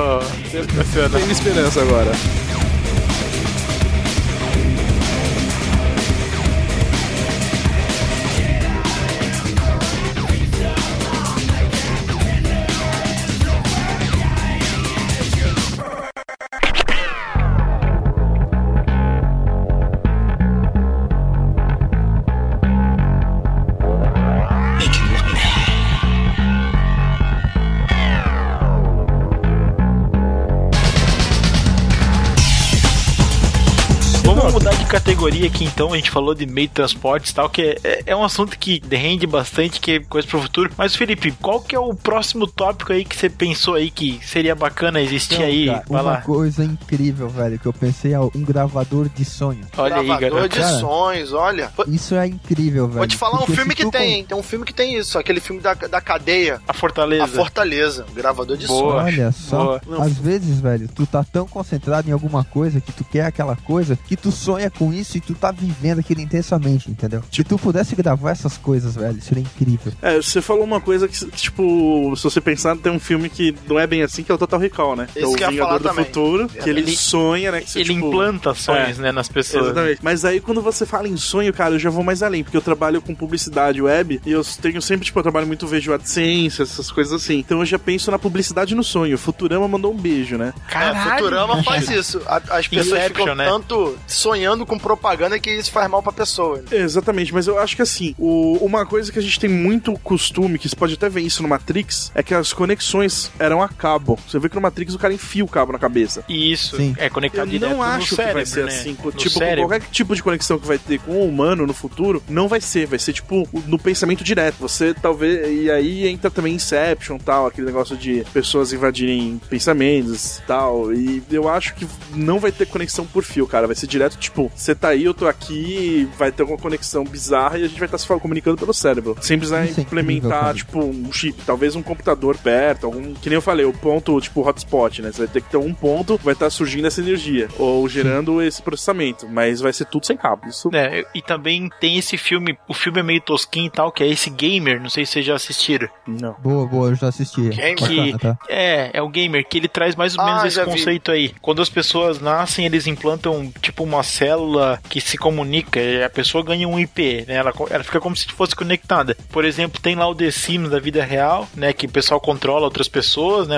Tem esperança agora. Vamos mudar de categoria aqui então. A gente falou de meio de transportes e tal, que é, é- é um assunto que rende bastante, que é coisa pro futuro. Mas, Felipe, qual que é o próximo tópico aí que você pensou aí que seria bacana existir Então, aí? cara, Vai uma lá. coisa incrível, velho, que eu pensei é um gravador de sonho. Olha aí, Gravador de Cara. sonhos, olha. Isso é incrível, velho. vou te falar um filme que tem, com- hein? Tem um filme que tem isso. Aquele filme da, da cadeia. A Fortaleza. A Fortaleza. Gravador de Boa. sonhos. Olha só, Boa. às vezes, velho, tu tá tão concentrado em alguma coisa que tu quer aquela coisa que tu sonha com com isso e tu tá vivendo aquilo intensamente, entendeu? Se tu pudesse gravar essas coisas, velho, seria incrível. É, você falou uma coisa que, tipo, se você pensar, tem um filme que não é bem assim, que é o Total Recall, né? que é Esse o que eu ia Vingador do também. Futuro, que ele, Ele- sonha, né? Que você, Ele tipo, implanta sonhos, é. né, nas pessoas. Exatamente. Mas aí quando você fala em sonho, cara, eu já vou mais além, porque eu trabalho com publicidade web e eu tenho sempre, tipo, eu trabalho muito vejo AdSense, essas coisas assim. Então eu já penso na publicidade no sonho. Futurama mandou um beijo, né? É, Futurama faz isso. As pessoas Inception, ficam né? tanto sonhando com propaganda que isso faz mal pra pessoa. né? Exatamente, mas eu acho que assim, o- uma coisa que a gente tem muito costume, que você pode até ver isso no Matrix, é que as conexões eram a cabo. Você vê que no Matrix o cara enfia o cabo na cabeça. E isso Sim. é conectado Eu direto não acho cérebro, que vai ser né? assim. No tipo, qualquer tipo de conexão que vai ter com o humano no futuro, não vai ser. Vai ser, tipo, no pensamento direto. Você talvez. E aí entra também Inception tal, aquele negócio de pessoas invadirem pensamentos e tal. E eu acho que não vai ter conexão por fio, cara. Vai ser direto, tipo, você tá aí, eu tô aqui, vai ter alguma conexão bizarra e a gente vai estar se comunicando pelo cérebro. Sem precisar Isso é implementar, cara. tipo, um chip, talvez um computador perto, algum. Que nem eu falei, o ponto, tipo, hotspot, né? Você vai ter que ter um ponto, vai estar surgindo essa energia. Ou gerando esse processamento. Mas vai ser tudo sem cabo. Isso. É, e também tem esse filme, o filme é meio tosquinho e tal, que é esse Gamer, não sei se vocês já assistiram. Não. Boa, boa, eu já assisti. Quem Bacana, tá? É, é o Gamer, que ele traz mais ou menos Ah, esse já vi. conceito aí. Quando as pessoas nascem, eles implantam tipo uma célula que se comunica, a pessoa ganha um IP, né? Ela, ela fica como se fosse conectada. Por exemplo, tem lá o The Sims da vida real, né? Que o pessoal controla outras pessoas, né?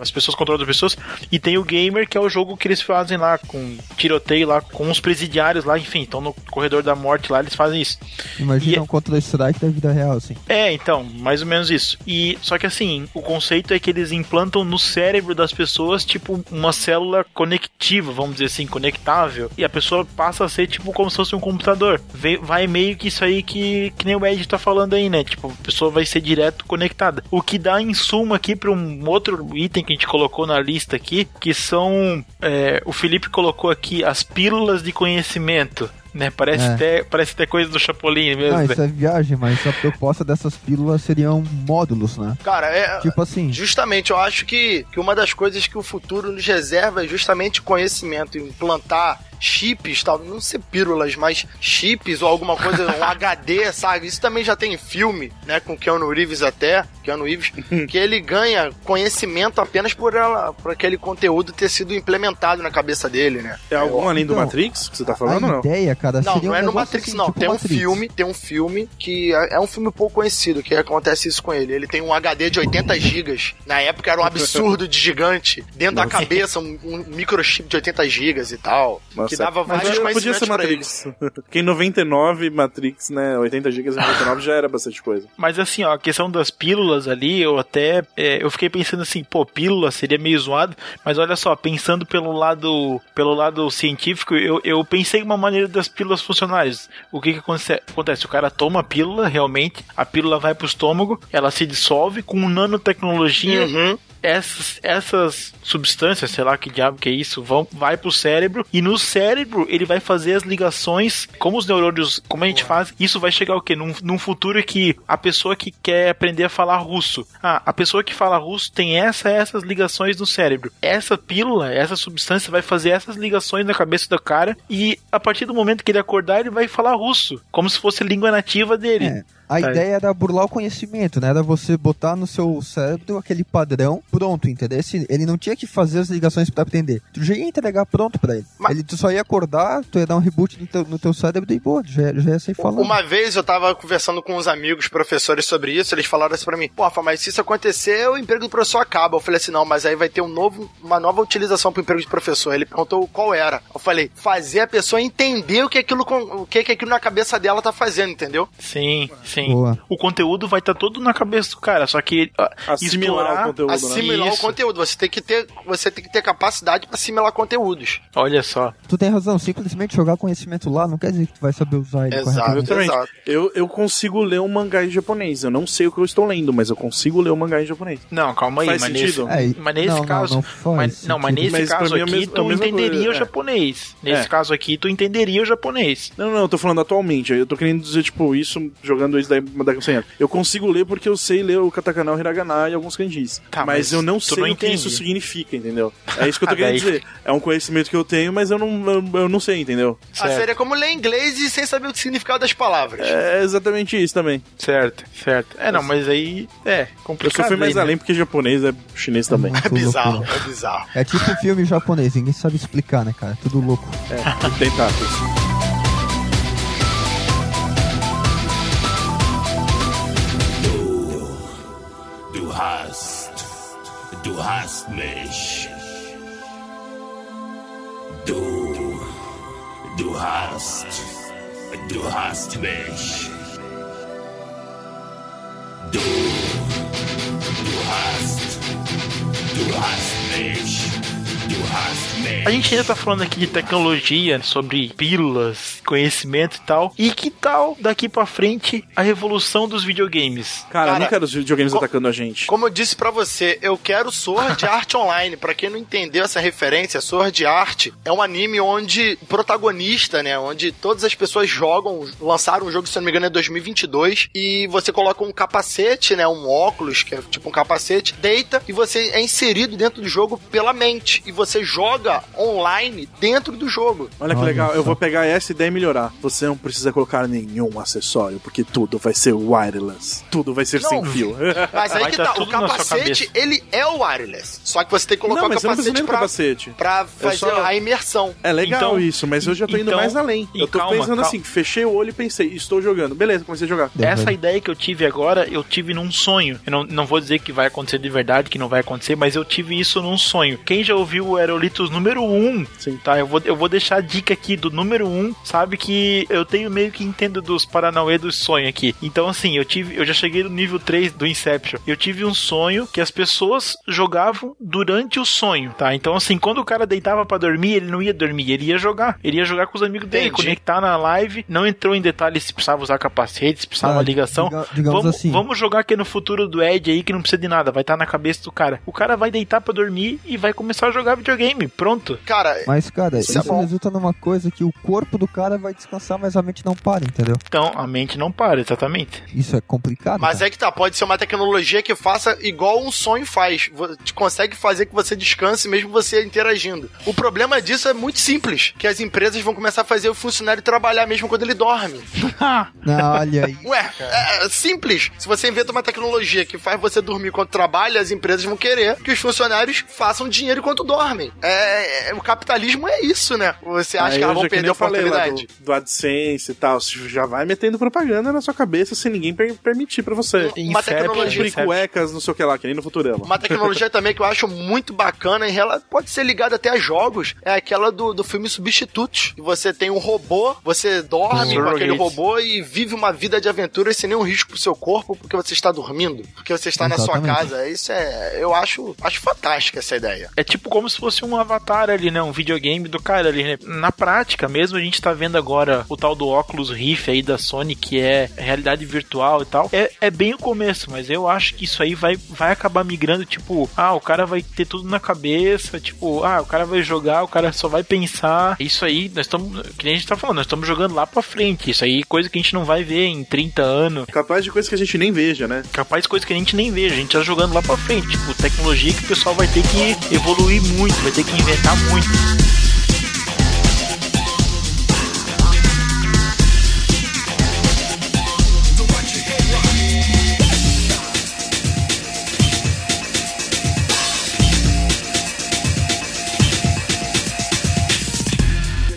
As pessoas controlam outras pessoas. E tem o Gamer, que é o jogo que eles fazem lá com tiroteio lá com os presidiários lá, enfim, então no corredor da morte lá eles fazem isso. Imagina E- um Counter-Strike da vida real, assim. É, então, mais ou menos isso. E só que assim, o conceito é que eles implantam no cérebro das pessoas tipo uma célula conectiva, vamos dizer assim, conectável, e a pessoa passa a ser tipo como se fosse um computador. Vai meio que isso aí que, que nem o Ed tá falando aí, né? Tipo, a pessoa vai ser direto conectada. O que dá insumo aqui para um outro item que a gente colocou na lista aqui, que são é, o Felipe colocou aqui as pílulas de conhecimento. Né, parece, É. até, parece até coisa do Chapolin mesmo. Não, né? isso é viagem, mas a proposta dessas pílulas seriam módulos, né? Cara, é. Tipo assim, Justamente, eu acho que, que uma das coisas que o futuro nos reserva é justamente conhecimento, implantar chips, tal, não ser pílulas, mas chips ou alguma coisa, um HD, sabe? Isso também já tem em filme, né, com Keanu Reeves até, Keanu Reeves, que ele ganha conhecimento apenas por ela, por aquele conteúdo ter sido implementado na cabeça dele, né? É algum além do Então, Matrix que você tá a falando ou não? ideia, cara, Não, não um é no Matrix, assim, não. tipo tem um Matrix. filme, tem um filme que é, é um filme pouco conhecido, que acontece isso com ele. Ele tem um HD de 80 gigas. Na época era um absurdo de gigante. Dentro da cabeça, um, um microchip de 80 gigas e tal. Nossa, que dava mas vários era- podia ser. Matrix. Porque em 99, Matrix, né? 80 GB em 99 já era bastante coisa. Mas assim, ó, a questão das pílulas ali, eu até. é, eu fiquei pensando assim, pô, pílula seria meio zoado, mas olha só, pensando pelo lado pelo lado científico, eu, eu pensei em uma maneira das pílulas funcionarem. O que que aconte- acontece? O cara toma a pílula, realmente, a pílula vai pro estômago, ela se dissolve com nanotecnologia. Uhum. Essas, essas substâncias, sei lá que diabo que é isso, vão, vai pro cérebro e no cérebro ele vai fazer as ligações, como os neurônios, como a gente faz, isso vai chegar o quê? Num, num futuro que a pessoa que quer aprender a falar russo, ah, a pessoa que fala russo tem essa essas ligações no cérebro. Essa pílula, essa substância vai fazer essas ligações na cabeça do cara e a partir do momento que ele acordar ele vai falar russo, como se fosse a língua nativa dele. É, a Tá. ideia era burlar o conhecimento, né? Era você botar no seu cérebro aquele padrão pronto, entendeu? Ele não tinha que fazer as ligações pra aprender. Tu já ia entregar pronto pra ele. Mas- ele tu só ia acordar, tu ia dar um reboot no teu, no teu cérebro e boa, já, já ia sair falando. Uma vez eu tava conversando com uns amigos professores sobre isso, eles falaram assim pra mim, pô, Rafa, mas se isso acontecer, o emprego do professor acaba. Eu falei assim, não, mas aí vai ter um novo, uma nova utilização pro emprego de professor. Ele perguntou qual era. Eu falei, fazer a pessoa entender o que aquilo, com- o que, que aquilo na cabeça dela tá fazendo, entendeu? Sim, sim. Boa. O conteúdo vai estar todo na cabeça do cara, só que ah, Assimilar explorar- o conteúdo, né? assimilar o Isso. conteúdo. Você tem que ter, você tem que ter capacidade pra assimilar conteúdos. Olha só. Tu tem razão, simplesmente jogar conhecimento lá não quer dizer que tu vai saber usar ele Exato. exato. Eu, eu consigo ler um mangá em japonês. Eu não sei o que eu estou lendo, mas eu consigo ler um mangá em japonês. Não, calma aí, Faz mas sentido? nesse, É, mas nesse não, não, caso, não faz mas, não, mas nesse Mas caso é aqui a tu mesma entenderia coisa, o é. japonês. Nesse É. caso aqui tu entenderia o japonês. Não, não, eu tô falando atualmente. Eu tô querendo dizer, tipo, isso jogando japonês da, da daqui a 100 anos. Eu consigo ler porque eu sei ler o katakana, o hiragana e alguns kanjis. Tá, mas, mas eu não sei não o que isso significa, entendeu? É isso que eu tô Ah, querendo dizer. É um conhecimento que eu tenho, mas eu não, eu, eu não sei, entendeu? Ah, seria como ler inglês e sem saber o significado das palavras. É exatamente isso também. Certo, certo. É, não, mas aí é Eu complicado. só fui mais né? além porque japonês é chinês também. É Muito bizarro, loucura. é bizarro. É tipo um filme japonês, ninguém sabe explicar, né, cara? Tudo louco. É, tentáculos. Hast. Du hast mich. Du. Du hast. Du hast mich. Du. Du hast. Du hast mich. A gente ainda tá falando aqui de tecnologia, sobre pílulas, conhecimento e tal. E que tal daqui pra frente a revolução dos videogames? Cara, eu Cara, não quero os videogames atacando a gente. Como eu disse pra você, eu quero Sword Art Online. Pra quem não entendeu essa referência, Sword Art é um anime onde o protagonista, né, onde todas as pessoas jogam, lançaram um jogo, se eu não me engano, é 2022, e você coloca um capacete, né, um óculos, que é tipo um capacete, deita e você é inserido dentro do jogo pela mente e você joga online dentro do jogo. Olha que Olha legal, eu vou pegar essa ideia e melhorar. Você não precisa colocar nenhum acessório, porque tudo vai ser wireless. Tudo vai ser Não. sem fio. Mas aí Vai que tá o capacete, ele é o wireless. Só que você tem que colocar não, o mas você não precisa capacete pra, capacete. pra fazer só- a imersão. É legal Então- isso, mas eu já tô indo então- mais além. Eu tô calma, pensando calma. assim, fechei o olho e pensei, estou jogando. Beleza, comecei a jogar. Essa ideia que eu tive agora, eu tive num sonho. Eu não, não vou dizer que vai acontecer de verdade, que não vai acontecer, mas eu tive isso num sonho. Quem já ouviu o Aerolitos número 1, Sim. tá? Eu vou, eu vou deixar a dica aqui do número 1, sabe que eu tenho meio que entendo dos Paranauê dos sonhos aqui. Então, assim, eu tive. Eu já cheguei no nível 3 do Inception. Eu tive um sonho que as pessoas jogavam durante o sonho, tá? Então, assim, quando o cara deitava pra dormir, ele não ia dormir, ele ia jogar. Ele ia jogar com os amigos dele, Entendi. conectar na live. Não entrou em detalhes se precisava usar capacete, se precisava Ah, ligação. diga- digamos vamos, assim. vamos jogar aqui no futuro do Ed aí que não precisa de nada, vai estar na cabeça do cara. O cara vai deitar pra dormir e vai começar a jogar videogame. Pronto. Cara, Mas, cara, Isso isso, é resulta numa coisa que o corpo do cara vai descansar, mas a mente não para, entendeu? Então a mente não para, exatamente. Isso é complicado. mas cara. é que tá, pode ser uma tecnologia que faça igual um sonho faz. Consegue fazer que você descanse mesmo você interagindo. O problema disso é muito simples, que as empresas vão começar a fazer o funcionário trabalhar mesmo quando ele dorme. Não, olha aí. Ué, é simples. Se você inventa uma tecnologia que faz você dormir enquanto trabalha, as empresas vão querer que os funcionários façam dinheiro enquanto dormem. É, é- o capitalismo é isso, né? Você acha Aí que elas vão perder a eu falei lá oportunidade? do, do AdSense e tal, você já vai metendo propaganda na sua cabeça sem ninguém per- permitir pra você. Uma Inception, tecnologia cuecas, não sei o que lá, que nem no Futurama. Uma tecnologia também que eu acho muito bacana, em rela- pode ser ligada até a jogos, é aquela do, do filme Substitutos. Que você tem um robô, você dorme com aquele robô e vive uma vida de aventuras sem nenhum risco pro seu corpo, porque você está dormindo, porque você está na sua Exatamente. casa. Isso é. Eu acho, acho fantástica essa ideia. É tipo como se fosse um avatar ali, né? Um videogame do cara ali, né? Na prática mesmo, a gente tá vendo agora o tal do óculos Rift aí da Sony, que é realidade virtual e tal. É, é bem o começo, mas eu acho que isso aí vai, vai acabar migrando, tipo, ah, o cara vai ter tudo na cabeça, tipo, ah, o cara vai jogar, o cara só vai pensar. Isso aí, nós estamos, que nem a gente tá falando, nós estamos jogando lá pra frente. Isso aí, coisa que a gente não vai ver em 30 anos. Capaz de coisa que a gente nem veja, né? Capaz coisa que a gente nem vê, a gente tá jogando lá pra frente. Tipo, tecnologia que o pessoal vai ter que evoluir muito, vai ter que inventar muito.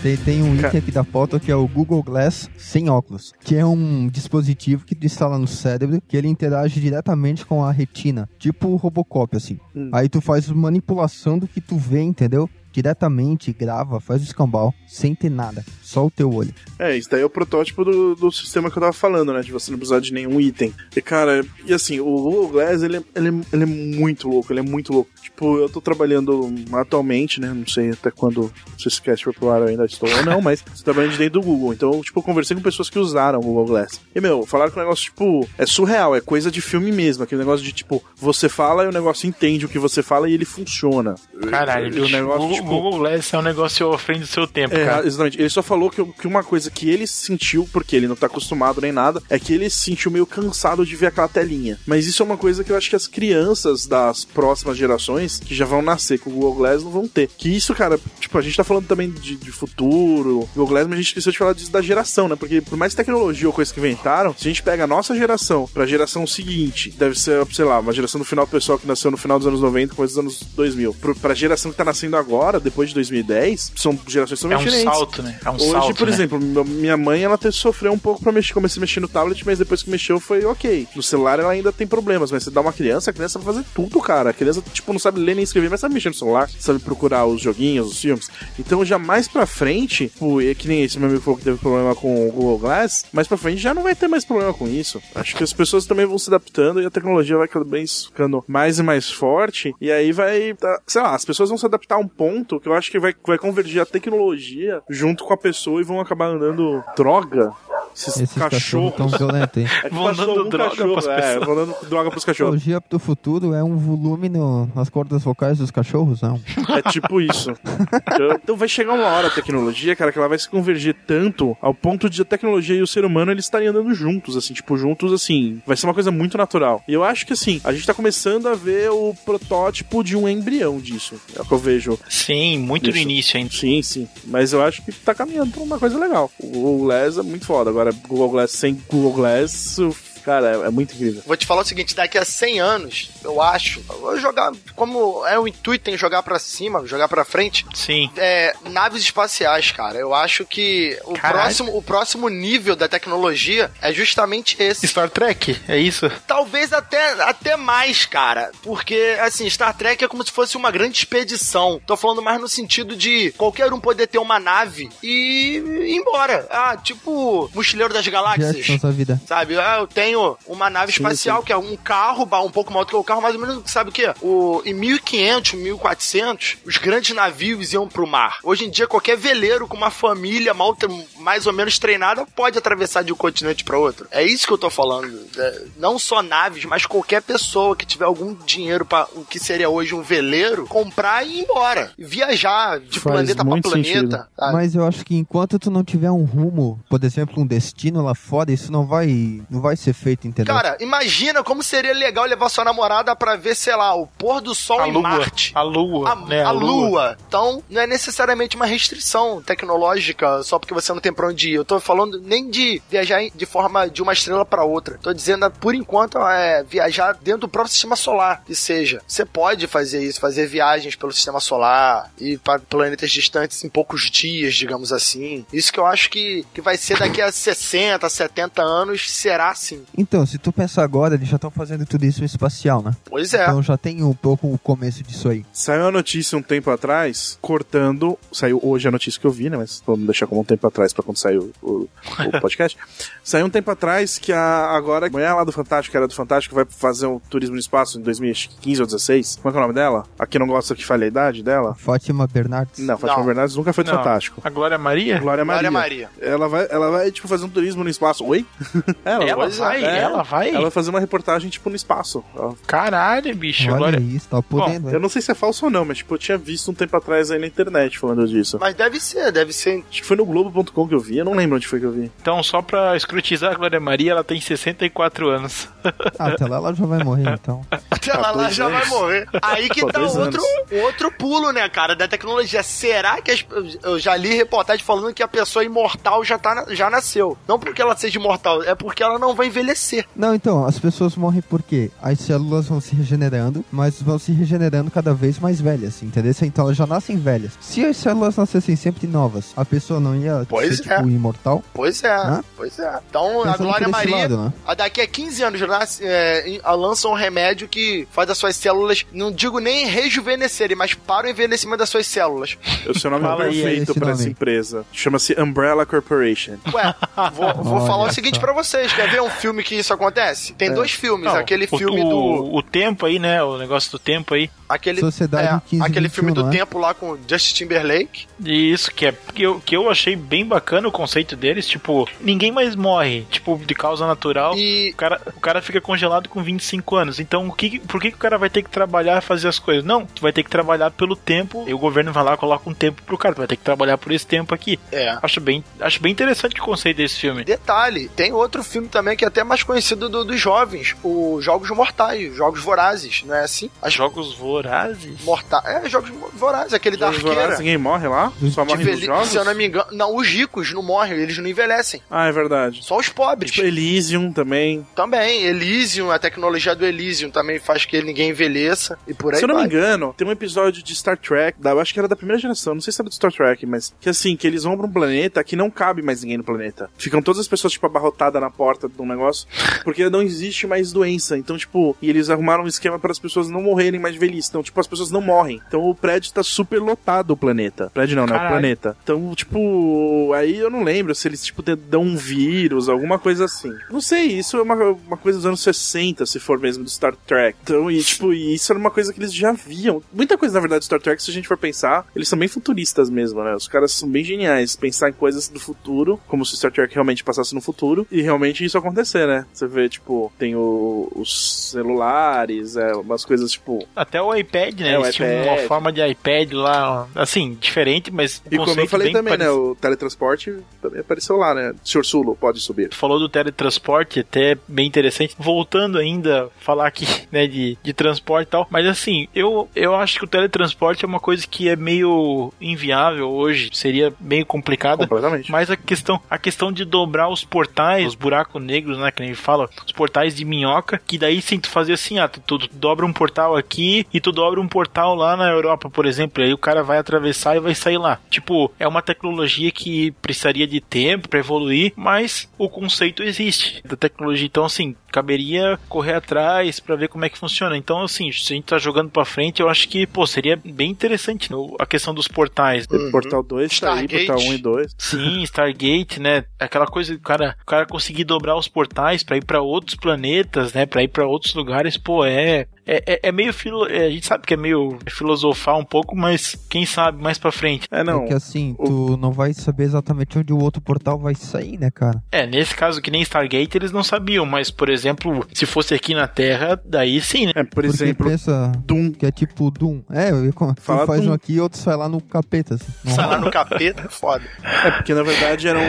Tem, tem um item aqui da pauta que é o Google Glass sem óculos, que é um dispositivo que tu instala no cérebro que ele interage diretamente com a retina, tipo o Robocop, assim. Hum. Aí tu faz manipulação do que tu vê, entendeu? Diretamente, grava, faz o escambau, sem ter nada, só o teu olho. É, isso daí é o protótipo do, do sistema que eu tava falando, né? De você não precisar de nenhum item. E, cara, e assim, o Google Glass, ele, é- ele, é- ele é muito louco, ele é muito louco. Tipo, eu tô trabalhando atualmente, né? Não sei até quando se esse cast for pro ar eu ainda estou ou não, mas tô trabalhando de dentro do Google. Então, tipo, eu conversei com pessoas que usaram o Google Glass. E, meu, falaram que o negócio, tipo, é surreal, é coisa de filme mesmo. Aquele negócio de, tipo, você fala e o negócio entende o que você fala e ele funciona. Caralho, e o negócio, tipo, Google Glass é um negócio à frente do seu tempo, É, cara. exatamente. Ele só falou que, que uma coisa que ele sentiu, porque ele não tá acostumado nem nada, é que ele se sentiu meio cansado de ver aquela telinha. Mas isso é uma coisa que eu acho que as crianças das próximas gerações, que já vão nascer com o Google Glass, não vão ter. Que isso, cara, tipo, a gente tá falando também de, de futuro, Google Glass, mas a gente esqueceu de falar disso da geração, né? Porque por mais tecnologia ou coisa que inventaram, se a gente pega a nossa geração pra geração seguinte, deve ser, sei lá, uma geração do final do pessoal que nasceu no final dos anos 90, coisa dos anos 2000. Pro, pra geração que tá nascendo agora, depois de 2010, são gerações É totalmente um diferentes. salto, né? É um Hoje, salto, por né? exemplo, minha mãe, ela até sofreu um pouco pra mexer, comecei a mexer no tablet, mas depois que mexeu foi ok. No celular ela ainda tem problemas, mas você dá uma criança, a criança vai fazer tudo, cara. A criança, tipo, não sabe ler nem escrever, mas sabe mexer no celular, sabe procurar os joguinhos, os filmes. Então, já mais pra frente, tipo, é que nem esse meu amigo falou que teve problema com o Google Glass, mais pra frente já não vai ter mais problema com isso. Acho que as pessoas também vão se adaptando e a tecnologia vai cada vez ficando mais e mais forte, e aí vai, tá- sei lá, as pessoas vão se adaptar a um ponto que eu acho que vai, vai convergir a tecnologia junto com a pessoa e vão acabar andando droga. Esses, Esses cachorros cachorros. tão violentos, hein? É Vão dando algum droga cachorro, pras é, pessoas. vão dando droga pros O cachorros. Gia do futuro é um volume no- nas cordas vocais dos cachorros, não? É tipo isso. Então, então vai chegar uma hora a tecnologia, cara, que ela vai se convergir tanto ao ponto de a tecnologia e o ser humano eles estarem andando juntos, assim, tipo, juntos, assim. Vai ser uma coisa muito natural. E eu acho que, assim, a gente tá começando a ver o protótipo de um embrião disso. É o que eu vejo. Sim, muito no início ainda. Sim, sim. Mas eu acho que tá caminhando pra uma coisa legal. O Glass é muito foda. Agora, Google Glass sem Google Glass, cara, é, é muito incrível. Vou te falar o seguinte, daqui a 100 anos, eu acho, eu vou jogar, como é o intuito em jogar pra cima, jogar pra frente, Sim. é, naves espaciais, cara. Eu acho que o Caralho. próximo, o próximo nível da tecnologia é justamente esse. Star Trek, é isso? Talvez até, até mais, cara. Porque, assim, Star Trek é como se fosse uma grande expedição. Tô falando mais no sentido de qualquer um poder ter uma nave e ir embora. Ah, tipo Mochileiro das Galáxias. Da vida. Sabe? Ah, eu tenho uma nave Sim, espacial sim. que é um carro, um pouco maior do que o carro, mais ou menos, sabe o quê? O, em 1500, 1400, os grandes navios iam pro mar. Hoje em dia, qualquer veleiro com uma família mal, mais ou menos treinada pode atravessar de um continente para outro. É isso que eu tô falando. É, não só naves, mas qualquer pessoa que tiver algum dinheiro para o que seria hoje um veleiro, comprar e ir embora. Viajar de Faz planeta para planeta. Mas eu acho que enquanto tu não tiver um rumo, por exemplo, um destino lá fora, isso não vai, não vai ser feito, entendeu? Cara, imagina como seria legal levar sua namorada pra ver, sei lá, o pôr do sol A em lua. Marte. A lua, A, né? a lua. Então, não é necessariamente uma restrição tecnológica só porque você não tem pra onde ir. Eu tô falando nem de viajar de forma de uma estrela pra outra. Tô dizendo, por enquanto, é viajar dentro do próprio sistema solar. Que seja, você pode fazer isso, fazer viagens pelo sistema solar e para planetas distantes em poucos dias, digamos assim. Isso que eu acho que, que vai ser daqui a 60, 70 anos, será assim. Então, se tu pensar agora, eles já estão fazendo tudo isso no espacial, né? Pois é. Então já tem um pouco o começo disso aí. Saiu a notícia um tempo atrás, cortando. Saiu hoje a notícia que eu vi, né? Mas vamos deixar como um tempo atrás pra quando saiu o, o podcast. saiu um tempo atrás que a, agora a mulher lá do Fantástico, que era do Fantástico, vai fazer um turismo no espaço em 2015 ou 16. Como é que é o nome dela? A que não gosta que fale a idade dela? Fátima Bernardes. Não, Fátima Não. Bernardes nunca foi do Não. Fantástico. A Glória Maria? Glória Maria. Glória Maria. Ela vai, ela vai, tipo, fazer um turismo no espaço. Oi? ela, Ela vai, vai? é. Ela vai? Ela vai fazer uma reportagem, tipo, no espaço. Ela- Caralho, bicho. Olha Glória... isso, tá podendo. Eu não sei se é falso ou não, mas, tipo, eu tinha visto um tempo atrás aí na internet falando disso. Mas deve ser, deve ser. Acho que foi no Globo.com que eu vi, eu não lembro onde foi que eu vi. Então, só pra escrutizar a Glória Maria, ela tem 64 anos. Ah, até lá ela já vai morrer, então. Até lá, lá dois já vai morrer. Aí que Pô, tá outro, outro pulo, né, cara, da tecnologia. Será que as- eu já li reportagem falando que a pessoa imortal já, tá, já nasceu? Não porque ela seja imortal, é porque ela não vai envelhecer. Não, então, as pessoas morrem porque as células vão se regenerando, mas vão se regenerando cada vez mais velhas, entendeu? Então elas já nascem velhas. Se as células nascessem sempre novas, a pessoa não ia Pois ser, é. tipo, imortal? Pois é, Hã? pois é. Então, a Pensando Glória por esse Maria, lado, né? a daqui a 15 anos, nasce, é, a lança um remédio que faz as suas células, não digo nem rejuvenescerem, mas para o envelhecimento das suas células. O seu nome é Fala aí, perfeito nome. essa empresa. Chama-se Umbrella Corporation. Ué, vou, vou falar o seguinte pra vocês. Quer ver um filme que isso acontece? Tem dois filmes. Não, aquele o- filme o, do... O tempo aí, né? O negócio do tempo aí. Aquele, Sociedade é, 15, aquele filme do 21, né? tempo lá com Justin Timberlake. E isso que é que eu, que eu achei bem bacana o conceito deles, tipo, ninguém mais morre, tipo, de causa natural. E O cara, o cara fica congelado com 25 anos. Então, o que, por que, que o cara vai ter que trabalhar e fazer as coisas? Não, tu vai ter que trabalhar pelo tempo, e o governo vai lá e coloca um tempo pro cara, tu vai ter que trabalhar por esse tempo aqui. É. Acho bem, acho bem interessante o conceito desse filme. Detalhe, tem outro filme também que é até mais conhecido do- dos jovens, os Jogos Mortais, Jogos Vorazes, não é assim? As Jogos vorazes? Mortais. É, Jogos Vorazes, aquele da Jogos arqueira. Vorazes, ninguém morre lá? Só De morre jogos? Se eu não me engano. Não, os ricos não morrem, eles não envelhecem. Ah, é verdade. Só os pobres. Tipo, Elysium também. Também, Elysium, a tecnologia do Elysium também faz que ninguém envelheça e por aí Se eu não vai. me engano, tem um episódio de Star Trek, da, eu acho que era da primeira geração, não sei se era do Star Trek, mas que assim, que eles vão pra um planeta que não cabe mais ninguém no planeta. Ficam todas as pessoas, tipo, abarrotadas na porta de um negócio, porque não existe mais doença. Então, tipo, e eles arrumaram um esquema para as pessoas não morrerem mais de velhice. Então, tipo, as pessoas não morrem. Então o prédio tá super lotado, o planeta. Prédio não, né? O planeta. Então, tipo, aí eu não lembro se eles, tipo, dão um vírus, alguma coisa assim. Não sei, isso é uma, uma coisa dos anos 60, se for mesmo do Star Trek. Então, e tipo, isso era uma coisa que eles já viam. Muita coisa, na verdade, do Star Trek, se a gente for pensar, eles são bem futuristas mesmo, né? Os caras são bem geniais. Pensar em coisas do futuro, como se o Star Trek realmente passasse no futuro, e realmente isso acontecer, né? Você vê, tipo, tem o- os celulares, é, umas coisas, tipo, Até o iPad, né? É, Eles iPad. uma forma de iPad lá, assim, diferente, mas. E como eu falei também, né? parecido. O teletransporte também apareceu lá, né? Senhor Sulo, pode subir. Tu falou do teletransporte, até bem interessante. Voltando ainda, falar aqui, né, de, de transporte e tal. Mas assim, eu, eu acho que o teletransporte é uma coisa que é meio inviável hoje. Seria meio complicada. Completamente. Mas a questão, a questão de dobrar os portais, os buracos negros, né, que nem fala, os portais de minhoca, que daí sim tu fazer assim, ah, tu, tu dobra um portal aqui e tu dobra um portal lá na Europa, por exemplo, aí o cara vai atravessar e vai sair lá. Tipo, é uma tecnologia que precisaria de tempo pra evoluir, mas o conceito existe da tecnologia. Então, assim, caberia correr atrás pra ver como é que funciona. Então, assim, se a gente tá jogando pra frente, eu acho que, pô, seria bem interessante né, a questão dos portais. Uhum. Portal 2 tá aí. Portal 1 e 2. Sim, Stargate, né? Aquela coisa do cara, o cara conseguir dobrar os portais pra ir pra outros planetas, né? Pra ir pra outros lugares, pô, é é, é- é meio filo, é, a gente sabe que é meio filosofar um pouco, mas quem sabe mais pra frente. É, não. É que assim, tu não vai saber exatamente onde o outro portal vai sair, né, cara? É, nesse caso que nem Stargate eles não sabiam, mas por exemplo, se fosse aqui na Terra, daí sim, né? É, por Porque exemplo, pensa Doom. que é tipo Doom. É, Fala faz Doom. um aqui e outro sai lá no capeta. Assim. Sai lá no capeta, é foda. É, porque na verdade eram.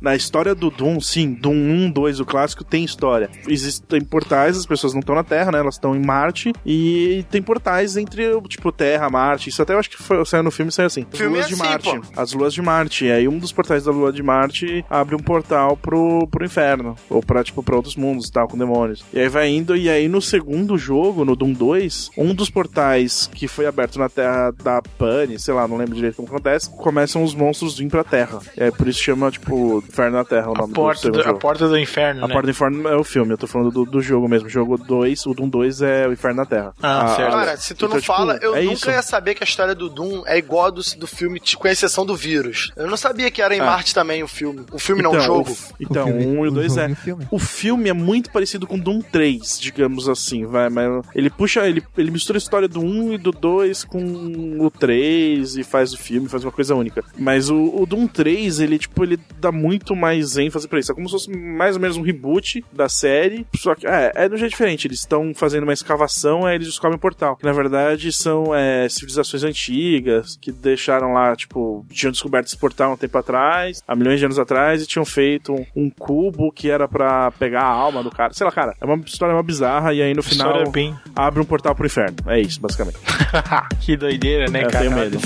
Na história do Doom, sim, Doom 1, 2, o clássico, tem história. Existem portais, as pessoas não estão na Terra, né? Elas estão em Marte. E tem portais entre, tipo, Terra, Marte. Isso até eu acho que foi, saiu no filme, saiu assim. As luas é de assim, Marte. pô. As luas de Marte. E aí um dos portais da lua de Marte abre um portal pro, pro inferno. Ou pra, tipo, pra outros mundos e tal, com demônios. E aí vai indo, e aí no segundo jogo, no Doom 2, um dos portais que foi aberto na Terra da Pane, sei lá, não lembro direito como acontece, começam os monstros vir pra Terra. É por isso chama, tipo, Inferno na Terra o A nome do porta, segundo do, a porta do inferno, A né? Porta do Inferno é o filme, eu tô falando do, do jogo mesmo. O jogo 2, o Doom 2 é o Inferno na Terra. Ah, certo. Cara, se tu Então, não tipo, fala, eu é nunca isso. ia saber que a história do Doom é igual a do, do filme, com exceção do vírus. Eu não sabia que era em Ah. Marte também o filme. O filme não, o jogo. o então, O filme- um e o dois jogo é. o filme. O filme é muito parecido com Doom 3, digamos assim, vai, mas ele puxa, ele, ele mistura a história do 1 e do 2 com o 3 e faz o filme, faz uma coisa única. Mas o, o Doom 3, ele, tipo, ele dá muito mais ênfase pra isso. É como se fosse mais ou menos um reboot da série, só que, é, é de um jeito diferente. Eles estão fazendo uma escavação, aí eles descobrem um portal. Que, na verdade, são é, civilizações antigas que deixaram lá, tipo, tinham descoberto esse portal um tempo atrás, há milhões de anos atrás, e tinham feito um, um cubo que era pra pegar a alma do cara. Sei lá, cara, é uma história uma bizarra, e aí no final História bem. abre um portal pro inferno. É isso, basicamente. que doideira, né, Eu cara? tenho medo.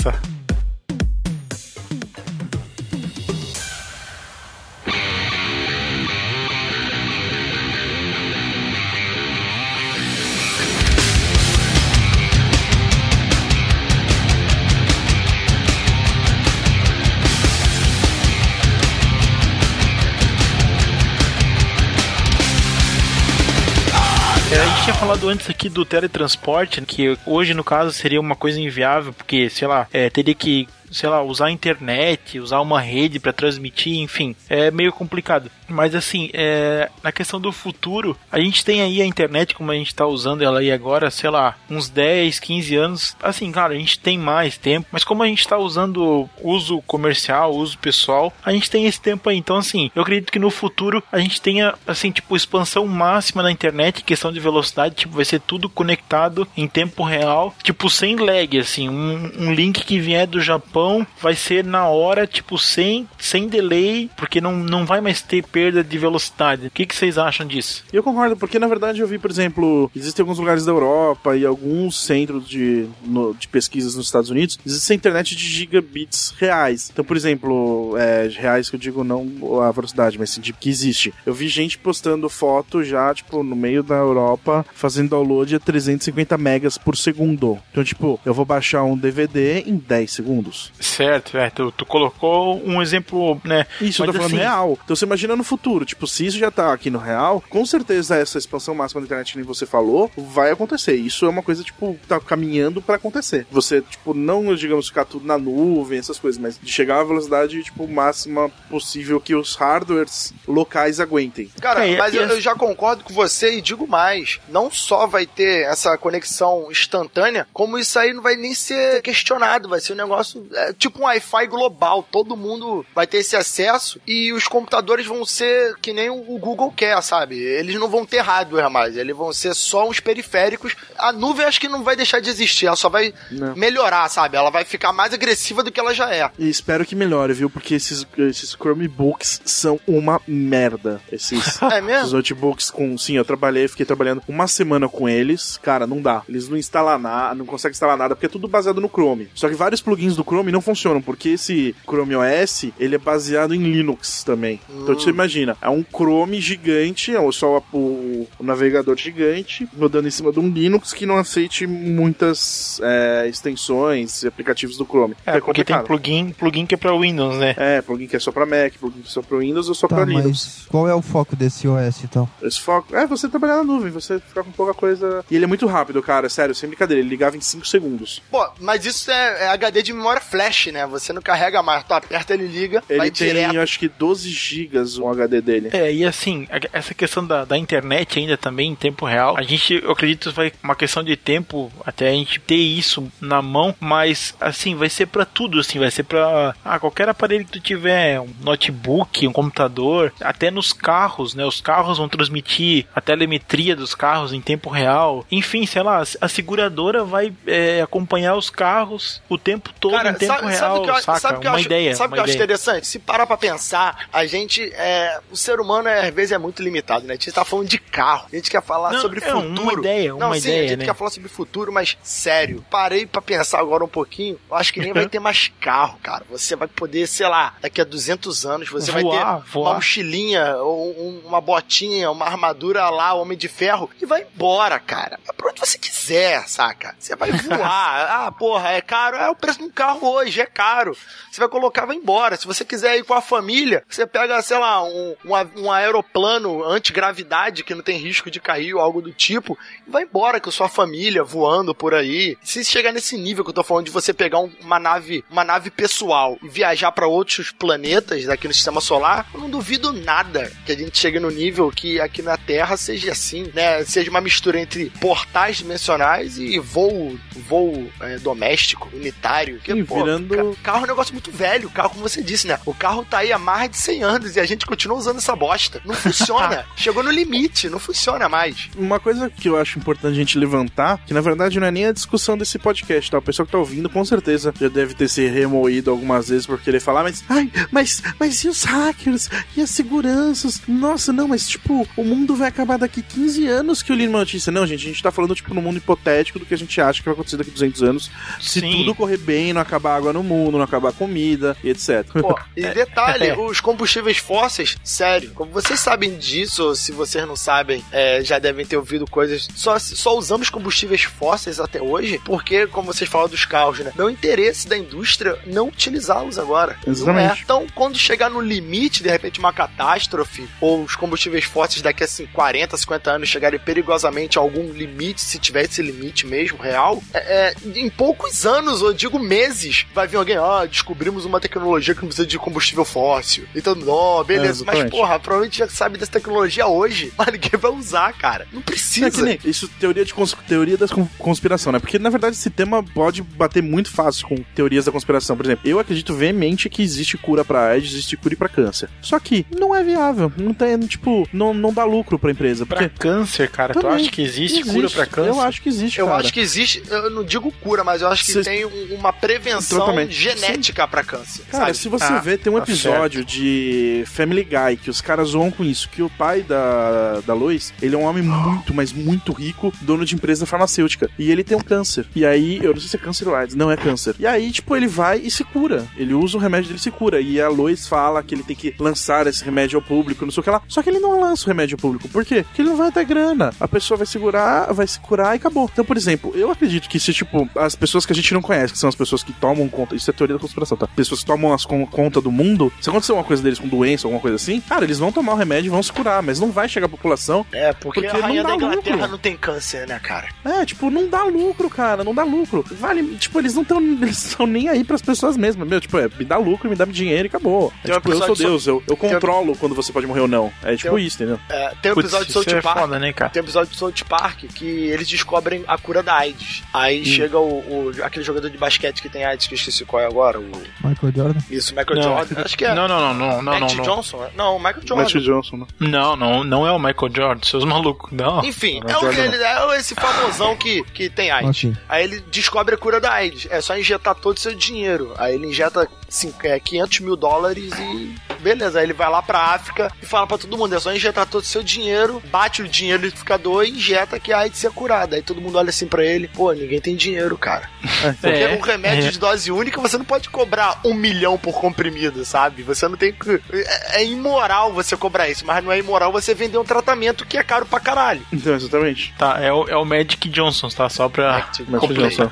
Falado antes aqui do teletransporte, que hoje, no caso, seria uma coisa inviável, porque, sei lá, é, teria que sei lá, usar a internet, usar uma rede para transmitir, enfim, é meio complicado. Mas assim, é, na questão do futuro, a gente tem aí a internet como a gente tá usando ela aí agora, sei lá, uns 10, 15 anos. Assim, claro, a gente tem mais tempo, mas como a gente tá usando uso comercial, uso pessoal, a gente tem esse tempo aí. Então, assim, eu acredito que no futuro a gente tenha, assim, tipo, expansão máxima na internet, questão de velocidade, tipo, vai ser tudo conectado em tempo real, tipo, sem lag, assim, um, um link que vier do Japão vai ser na hora, tipo, sem, sem delay, porque não, não vai mais ter perda de velocidade. O que, que vocês acham disso? Eu concordo, porque na verdade eu vi, por exemplo, existem alguns lugares da Europa e alguns centros de, no- de pesquisas nos Estados Unidos, existe internet de gigabits reais. Então, por exemplo, é, reais que eu digo não a velocidade, mas de que existe. Eu vi gente postando foto já, tipo, no meio da Europa, fazendo download a 350 megas por segundo. Então, tipo, eu vou baixar um DVD em 10 segundos. Certo, é, tu, tu colocou um exemplo, né? Isso, eu tô falando assim- real. Então você imagina no futuro, tipo, se isso já tá aqui no real, com certeza essa expansão máxima da internet que você falou, vai acontecer. Isso é uma coisa, tipo, tá caminhando pra acontecer. Você, tipo, não, digamos, ficar tudo na nuvem, essas coisas, mas de chegar à velocidade, tipo, máxima possível que os hardwares locais aguentem. Cara, É, mas e eu, essa- eu já concordo com você e digo mais. Não só vai ter essa conexão instantânea, como isso aí não vai nem ser questionado. Vai ser um negócio é, tipo um Wi-Fi global. Todo mundo vai ter esse acesso e os computadores vão ser que nem o Google quer, sabe? Eles não vão ter hardware mais. Eles vão ser só uns periféricos. A nuvem acho que não vai deixar de existir. Ela só vai Não. melhorar, sabe? Ela vai ficar mais agressiva do que ela já é. E espero que melhore, viu? Porque esses, esses Chromebooks são uma merda. Esses, É mesmo? Os notebooks com. Sim, eu trabalhei, fiquei trabalhando uma semana com eles. Cara, não dá. Eles não instalam nada, não conseguem instalar nada, porque é tudo baseado no Chrome. Só que vários plugins do Chrome não funcionam, porque esse Chrome OS, ele é baseado em Linux também. Então você imagina, é um Chrome gigante, é só o, o navegador gigante, rodando em cima de um Linux que não aceite muitas é, extensões e aplicativos do Chrome. É, é porque tem plugin, plugin que é pra Windows, né? É, plugin que é só pra Mac, plugin que é só pra Windows ou só Tá, pra Linux. mas qual é o foco desse OS então? Esse foco. É, você trabalhar na nuvem, você ficar com pouca coisa. E ele é muito rápido, cara, sério, sem brincadeira. Ele ligava em 5 segundos. Pô, mas isso é, é HD de memória flash, né? Você não carrega mais. Tu aperta, ele liga, Ele vai tem, direto. acho que 12 gigas o HD dele. É, e assim, essa questão da, da internet ainda também em tempo real, a gente, eu acredito que vai uma questão de tempo até a gente ter isso na mão, mas assim, vai ser pra tudo, assim, vai ser pra ah, qualquer aparelho que tu tiver, um notebook, um computador, até nos carros, né? Os carros vão transmitir a telemetria dos carros em tempo real. Enfim, sei lá, a seguradora vai é, acompanhar os carros o tempo todo em tempo sabe, real, sabe o que eu, saca? sabe o que eu uma acho, ideia, sabe o uma que eu acho ideia. interessante? Se parar pra pensar, a gente é. O ser humano é, às vezes é muito limitado, né? A gente tá falando de carro. A gente quer falar Não, sobre é uma futuro. ideia, Não, uma sim, a ideia, gente né? quer falar sobre futuro, mas sério. Parei pra pensar agora um pouquinho. Eu acho que nem vai ter mais carro, cara. Você vai poder, sei lá, daqui a 200 anos, você vai Voar, ter voar. uma mochilinha, ou um- uma botinha, uma armadura lá, Homem de Ferro, e vai embora, cara. É pra onde você quiser, saca? Você vai voar. ah, porra, é caro. É o preço de um carro hoje, é caro. Você vai colocar, vai embora. Se você quiser ir com a família, você pega, sei lá, um, um, um aeroplano antigravidade que não tem risco de cair ou algo do tipo, e vai embora com sua família voando por aí. Se chegar nesse nível que eu tô falando de você pegar um- uma nave, uma nave pessoal e viajar pra outros planetas daqui no sistema solar, eu não duvido nada que a gente chegue no nível que aqui na Terra seja assim, né? Seja uma mistura entre portais dimensionais e voo, voo é, doméstico, unitário. Que, pô, ca- carro é um negócio muito velho. Carro, como você disse, né? O carro tá aí há mais de 100 anos e a gente continua usando essa bosta. Não funciona. Chegou no limite, não funciona mais. Uma coisa que eu acho importante a gente levantar, que na verdade não é nem a discussão desse podcast, tá? O pessoal que tá ouvindo com certeza já deve ter se remoído algumas vezes por querer falar, mas, ai, mas, mas e os hackers? E as seguranças? Nossa, não, mas tipo, o mundo vai acabar daqui 15 anos que eu li numa notícia. Não, gente, a gente tá falando tipo no mundo hipotético do que a gente acha que vai acontecer daqui 200 anos. Se Sim. tudo correr bem, não acabar água no mundo, não acabar comida e etc. Pô, e detalhe, É. os combustíveis fósseis, sério, como vocês sabem disso, ou se vocês não sabem, é, já devem ter ouvido coisas. Só, só usamos combustíveis fósseis até hoje, porque, como vocês falam dos carros, né? Não é interesse da indústria não utilizá-los agora. Não é. Exatamente. Então, quando chegar no limite, de repente, uma catástrofe, ou os combustíveis fósseis daqui a assim, 40, 50 anos chegarem perigosamente a algum limite, se tiver esse limite mesmo real, é, é, em poucos anos, ou digo meses, vai vir alguém, ó, descobrimos uma tecnologia que não precisa de combustível fóssil. Então, ó, beleza. É, mas, porra, provavelmente já sabe dessa tecnologia hoje, mas ninguém vai usar, cara. Não precisa. É que nem isso, teoria, de cons- teoria da con- conspiração, né? Porque, na verdade, esse tema pode bater muito fácil com teorias da conspiração. Por exemplo, eu acredito veemente que existe cura pra AIDS, existe cura pra câncer. Só que não é viável. Não tem, tipo, não, não dá lucro pra empresa. Pra Porque câncer, cara, tu Também acha que existe, cura pra câncer? Eu acho que existe, Eu cara. acho que existe, eu não digo cura, mas eu acho que Cês- tem um- uma prevenção Tratamento. genética pra câncer. Cara, sabe? se você Ah, ver, tem um tá episódio de Family Guy que os caras zoam com isso, que o pai da, da Lois, ele é um homem muito, mas muito rico, dono de empresa farmacêutica. E ele tem um câncer. E aí, eu não sei se é câncer ou AIDS, não é câncer. E aí, tipo, ele vai e se cura. Ele usa o remédio dele e se cura. E a Lois fala que ele tem que lançar esse remédio ao público, não sei o que lá. Só que ele não lança o remédio ao público. Por quê? Porque ele não vai ter grana. A pessoa vai segurar, vai se curar e acabou. Então, por exemplo, eu acredito que se, tipo, as pessoas que a gente não conhece, que são as pessoas que tomam conta, isso é teoria da conspiração, tá? Pessoas que tomam as con- conta do mundo, se acontecer alguma coisa deles com doença, alguma coisa assim, cara, eles vão tomar o remédio e vão se curar, mas não vai chegar à população. É, porque, Porque a rainha não da dá Inglaterra lucro. não tem câncer, né, cara? É, tipo, não dá lucro, cara, não dá lucro. Vale, tipo, eles não estão nem aí pras pessoas mesmas, meu, tipo, é, me dá lucro, me dá dinheiro e acabou. É, tipo, eu sou Deus, eu, eu Tem um- controlo quando você pode morrer ou não. É tipo um- isso, entendeu? É, tem um Putz, episódio de South é Park. foda, né, cara? Tem um episódio de South Park que eles descobrem a cura da AIDS. Aí chega o, o- aquele jogador de basquete que tem AIDS, que esqueci qual é agora. O, Michael Jordan. isso, Michael Não. Jordan. Acho que é. Não, não, não, não, não, Matt não, não. Johnson? né? Não, Michael Jordan. Matthew Johnson, né? Não, não, não é o Michael Jordan, seus malucos, não. Enfim, Não, é, o, Jordan ele, é esse famosão que, que tem AIDS. Aí ele descobre a cura da AIDS. É só injetar todo o seu dinheiro. Aí ele injeta cinco- é, 500 mil dólares e. Beleza, aí ele vai lá pra África e fala pra todo mundo: é só injetar todo o seu dinheiro, bate o dinheiro no liquidificador e injeta que a AIDS é curada. Aí todo mundo olha assim pra ele: pô, ninguém tem dinheiro, cara. Porque É, um remédio é. de dose única você não pode cobrar um milhão por comprimido, sabe? Você não tem que. É, é imoral você cobrar isso, mas não é imoral você vender um tratamento que é caro pra caralho. Então, exatamente. Tá, é o, é o Magic Johnson, tá? Só pra. Completar. Johnson.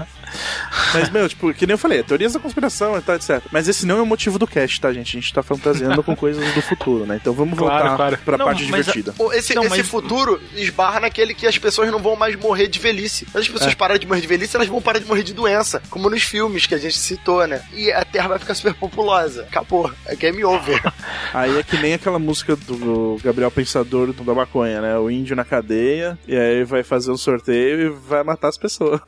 Mas, meu, tipo, que nem eu falei, teorias da conspiração e tal, etc. Mas esse não é o motivo do cast, tá, gente? A gente tá fantasiando com coisas do futuro, né? Então vamos Claro, voltar claro. pra Não, parte mas a- divertida. O- Esse, Não, esse mas- futuro esbarra naquele que as pessoas não vão mais morrer de velhice. Quando as pessoas pararem de morrer de velhice, elas vão parar de morrer de doença. Como nos filmes que a gente citou, né? E a Terra vai ficar super populosa. Acabou. É game over. Aí é que nem aquela música do Gabriel Pensador do da maconha, né? O índio na cadeia, e aí vai fazer um sorteio e vai matar as pessoas.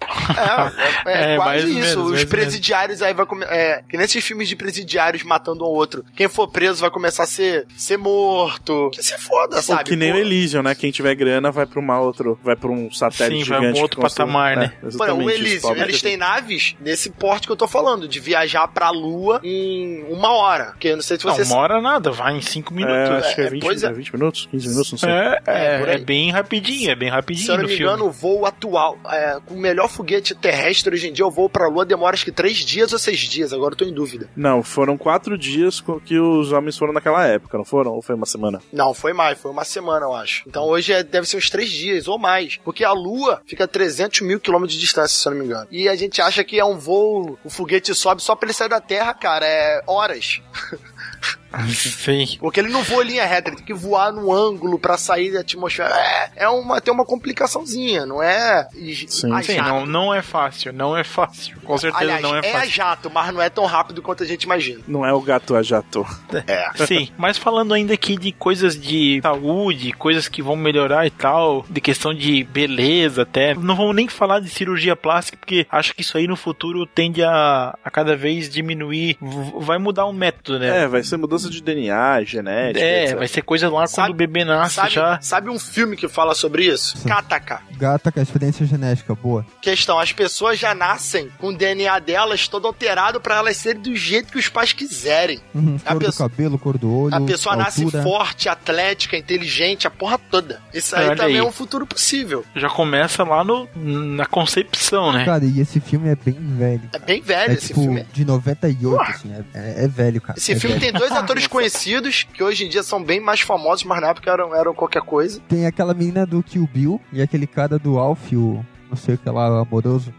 É, é, É, quase mais ou isso. menos, Os presidiários aí vai começar. É, que nesses filmes de presidiários matando um outro. Quem for preso vai começar a ser, ser morto. Que se foda, Ou sabe? que nem o Elysium, né? Quem tiver grana vai pra uma outro, vai pra um satélite Sim, vai pra um gigante. outro patamar, né? É, Pô, exatamente. o Elysium, eles têm naves nesse porte que eu tô falando, de viajar pra Lua em uma hora. Porque eu não sei se Não, você uma hora nada, vai em cinco minutos. É, acho que é É, 20, pois é. é 20 minutos, 15 minutos, não sei. É, É, é, é bem rapidinho, é bem rapidinho Se eu não no me filme. engano, o voo atual, é, com o melhor foguete terrestre hoje em dia, o voo pra Lua demora acho que três dias ou seis dias, agora eu tô em dúvida. Não, foram quatro dias que os homens foram naquela época, não foram? Ou foi uma semana? Não, foi mais, foi uma semana, eu acho. Então hoje é- deve ser uns três dias ou mais. Porque a Lua fica a 300 mil quilômetros de distância, se eu não me engano. E a gente acha que é um voo, o foguete sobe só pra ele sair da Terra, cara, é horas. Sim. Porque ele não voa em linha reta, ele tem que voar no ângulo pra sair da atmosfera. É, é uma, tem uma complicaçãozinha, não é? Sim. a Sim, não, não é fácil, não é fácil. Com certeza Aliás, não é é a fácil. jato, mas não é tão rápido quanto a gente imagina. Não é o gato a jato. É. Sim, mas falando ainda aqui de coisas de saúde, coisas que vão melhorar e tal, de questão de beleza até. Não vamos nem falar de cirurgia plástica, porque acho que isso aí no futuro tende a, a cada vez diminuir. Vai mudar o método, né? É, vai ser mudança de DNA, genética. É, etc. vai ser coisa lá Sabe- quando o bebê nasce Sabe, já. sabe um filme que fala sobre isso? Kataka. Gata com a experiência genética, boa. Questão, as pessoas já nascem com o DNA delas todo alterado pra elas serem do jeito que os pais quiserem. Uhum, A cor pessoa- do cabelo, cor do olho, A pessoa nasce altura. forte, atlética, inteligente, a porra toda. Isso aí Olha também aí. é um futuro possível. Já começa lá no, na concepção, né? Cara, e esse filme é bem velho. É bem velho É esse tipo filme. de 98, assim, é, é- é velho, cara. Esse é filme velho. tem dois atores conhecidos, que hoje em dia são bem mais famosos, mas na época eram, eram qualquer coisa. Tem aquela menina do Kill Bill e aquele cara do Alf, o, não sei o que lá, amoroso.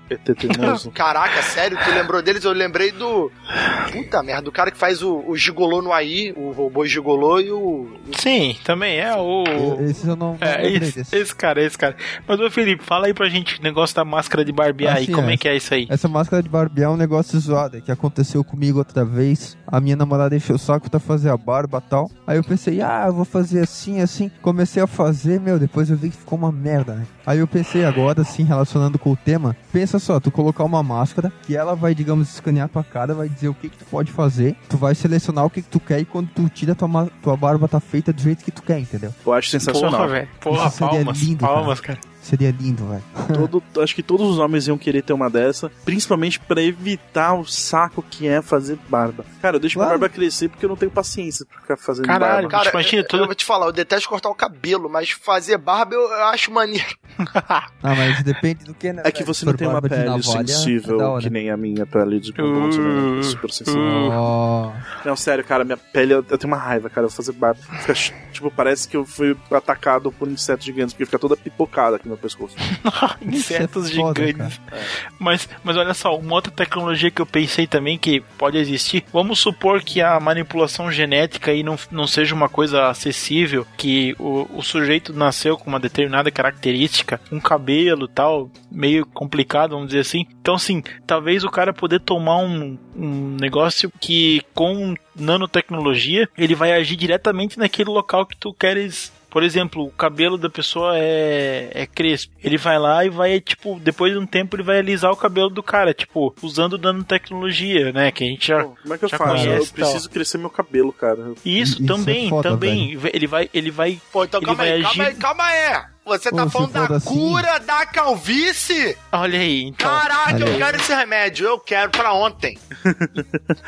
Caraca, sério, tu lembrou deles? Eu lembrei do. Puta merda, do cara que faz o, o Gigolô no AI, o robô Gigolô e o. Sim, também é o. Esses eu não, É, esse, esse cara, esse cara. Mas, ô Felipe, fala aí pra gente o negócio da máscara de barbear aí, Assim, como é é. que é isso aí? Essa máscara de barbear é um negócio zoado, é que aconteceu comigo outra vez. A minha namorada encheu o saco pra fazer a barba e tal. Aí eu pensei, ah, eu vou fazer assim, assim. Comecei a fazer, meu, depois eu vi que ficou uma merda, né? Aí eu pensei agora, assim, relacionando com o tema, pensa só, tu colocar uma máscara, que ela vai, digamos, escanear tua cara, vai dizer o que que tu pode fazer, tu vai selecionar o que que tu quer e quando tu tira, tua, tua barba tá feita do jeito que tu quer, entendeu? Eu acho sensacional. Porra, velho. Porra, Isso seria palmas, lindo, cara. palmas, cara. Seria lindo, velho. Acho que todos os homens iam querer ter uma dessa, principalmente pra evitar o saco que é fazer barba. Cara, eu deixo minha Claro. barba crescer porque eu não tenho paciência pra ficar fazendo Caralho, barba. Cara, Imagina eu, tudo- eu vou te falar, eu detesto cortar o cabelo, mas fazer barba eu, eu acho maneiro. Ah, mas depende do que, né? É que você não tem uma pele navalha, sensível é da hora. que nem a minha pele de bumbum, Uh, né? super sensível. uh. Não, sério, cara, minha pele, eu, eu tenho uma raiva, cara, eu vou fazer barba. Fica, tipo, parece que eu fui atacado por insetos gigantes, porque fica toda pipocada aqui meu pescoço. Insetos é foda, gigantes. Mas, mas olha só, uma outra tecnologia que eu pensei também que pode existir. Vamos supor que a manipulação genética aí não, não seja uma coisa acessível, que o, o sujeito nasceu com uma determinada característica, um cabelo tal, meio complicado, vamos dizer assim. Então, assim, talvez o cara poder tomar um, um negócio que com nanotecnologia ele vai agir diretamente naquele local que tu queres por exemplo, o cabelo da pessoa é, é crespo. Ele vai lá e vai, tipo, depois de um tempo ele vai alisar o cabelo do cara, tipo, usando nanotecnologia, né? Que a gente já. Pô, como é que eu já faço? conhece, eu preciso crescer meu cabelo, cara. Isso, Isso é também, foda, também. Ele vai, ele vai. Pô, então Ele calma vai aí, calma agir- aí, calma aí. Você tá falando da assim- cura da calvície? Olha aí, então. Caraca, Olha eu aí. quero esse remédio, eu quero pra ontem.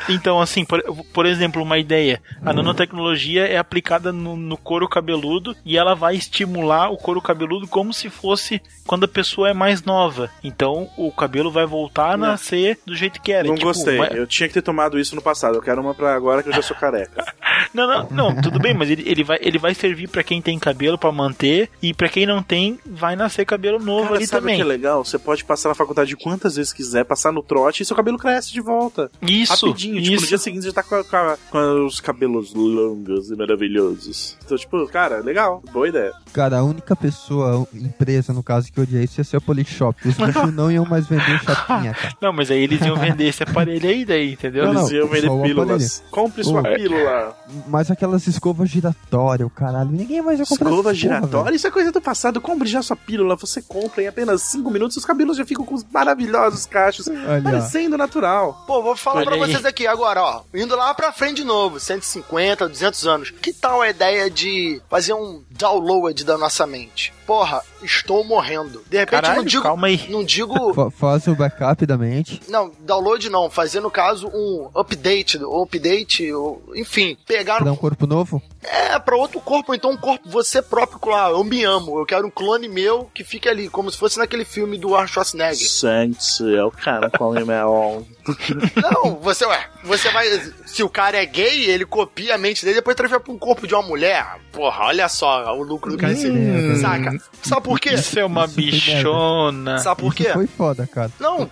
Então, assim, por, por exemplo, uma ideia. A Hum. nanotecnologia é aplicada no, no couro cabeludo e ela vai estimular o couro cabeludo como se fosse quando a pessoa é mais nova. Então, o cabelo vai voltar a nascer do jeito que era. Não Tipo, gostei. vai- Eu tinha que ter tomado isso no passado. Eu quero uma pra agora que eu já sou careca. Não, não, não, tudo bem, mas ele, ele, vai, ele vai servir pra quem tem cabelo pra manter e pra quem não tem, vai nascer cabelo novo Cara, ali sabe o também. que é legal? Você pode passar na faculdade quantas vezes quiser, passar no trote e seu cabelo cresce de volta. Isso, Rapidinho. Tipo, no isso. dia seguinte você tá com, com com os cabelos longos e maravilhosos. Então, tipo, cara, legal. Boa ideia. Cara, a única pessoa, empresa no caso, que odia isso ia ser a Polishop. Os bichos não iam mais vender chapinha, cara. Não, mas aí eles iam vender esse aparelho aí daí, entendeu? Não, não. Eles iam vender o pílulas. Compre sua Ô. pílula. Mas aquelas escovas giratórias, o caralho, ninguém mais ia comprar Escova giratória, isso é coisa do passado. Compre já sua pílula. Você compra em apenas 5 minutos, os cabelos já ficam com os maravilhosos cachos. Olha, parecendo natural. Pô, vou falar Olha pra aí. vocês aqui agora, ó. Indo lá pra frente de novo, 150, 200 anos. Que tal a ideia de fazer um download da nossa mente? Porra, estou morrendo. De repente, Caralho, não digo. calma aí. Não digo. fa- faz o backup da mente. Não, download não. Fazer, no caso, um update, ou update, ou, enfim, pegar Pra um corpo novo. É, pra outro corpo, então um corpo você próprio, claro, eu me amo, eu quero um clone meu que fique ali, como se fosse naquele filme do Arnold Schwarzenegger. Gente, eu quero comer meu. Não, você, ué, você vai. Se o cara é gay, ele copia a mente dele e depois transfere pra um corpo de uma mulher. Porra, olha só o lucro do cara. Hum. Saca? Sabe por quê? Isso é uma Isso bichona. Sabe por Isso quê? foi foda, cara. Não.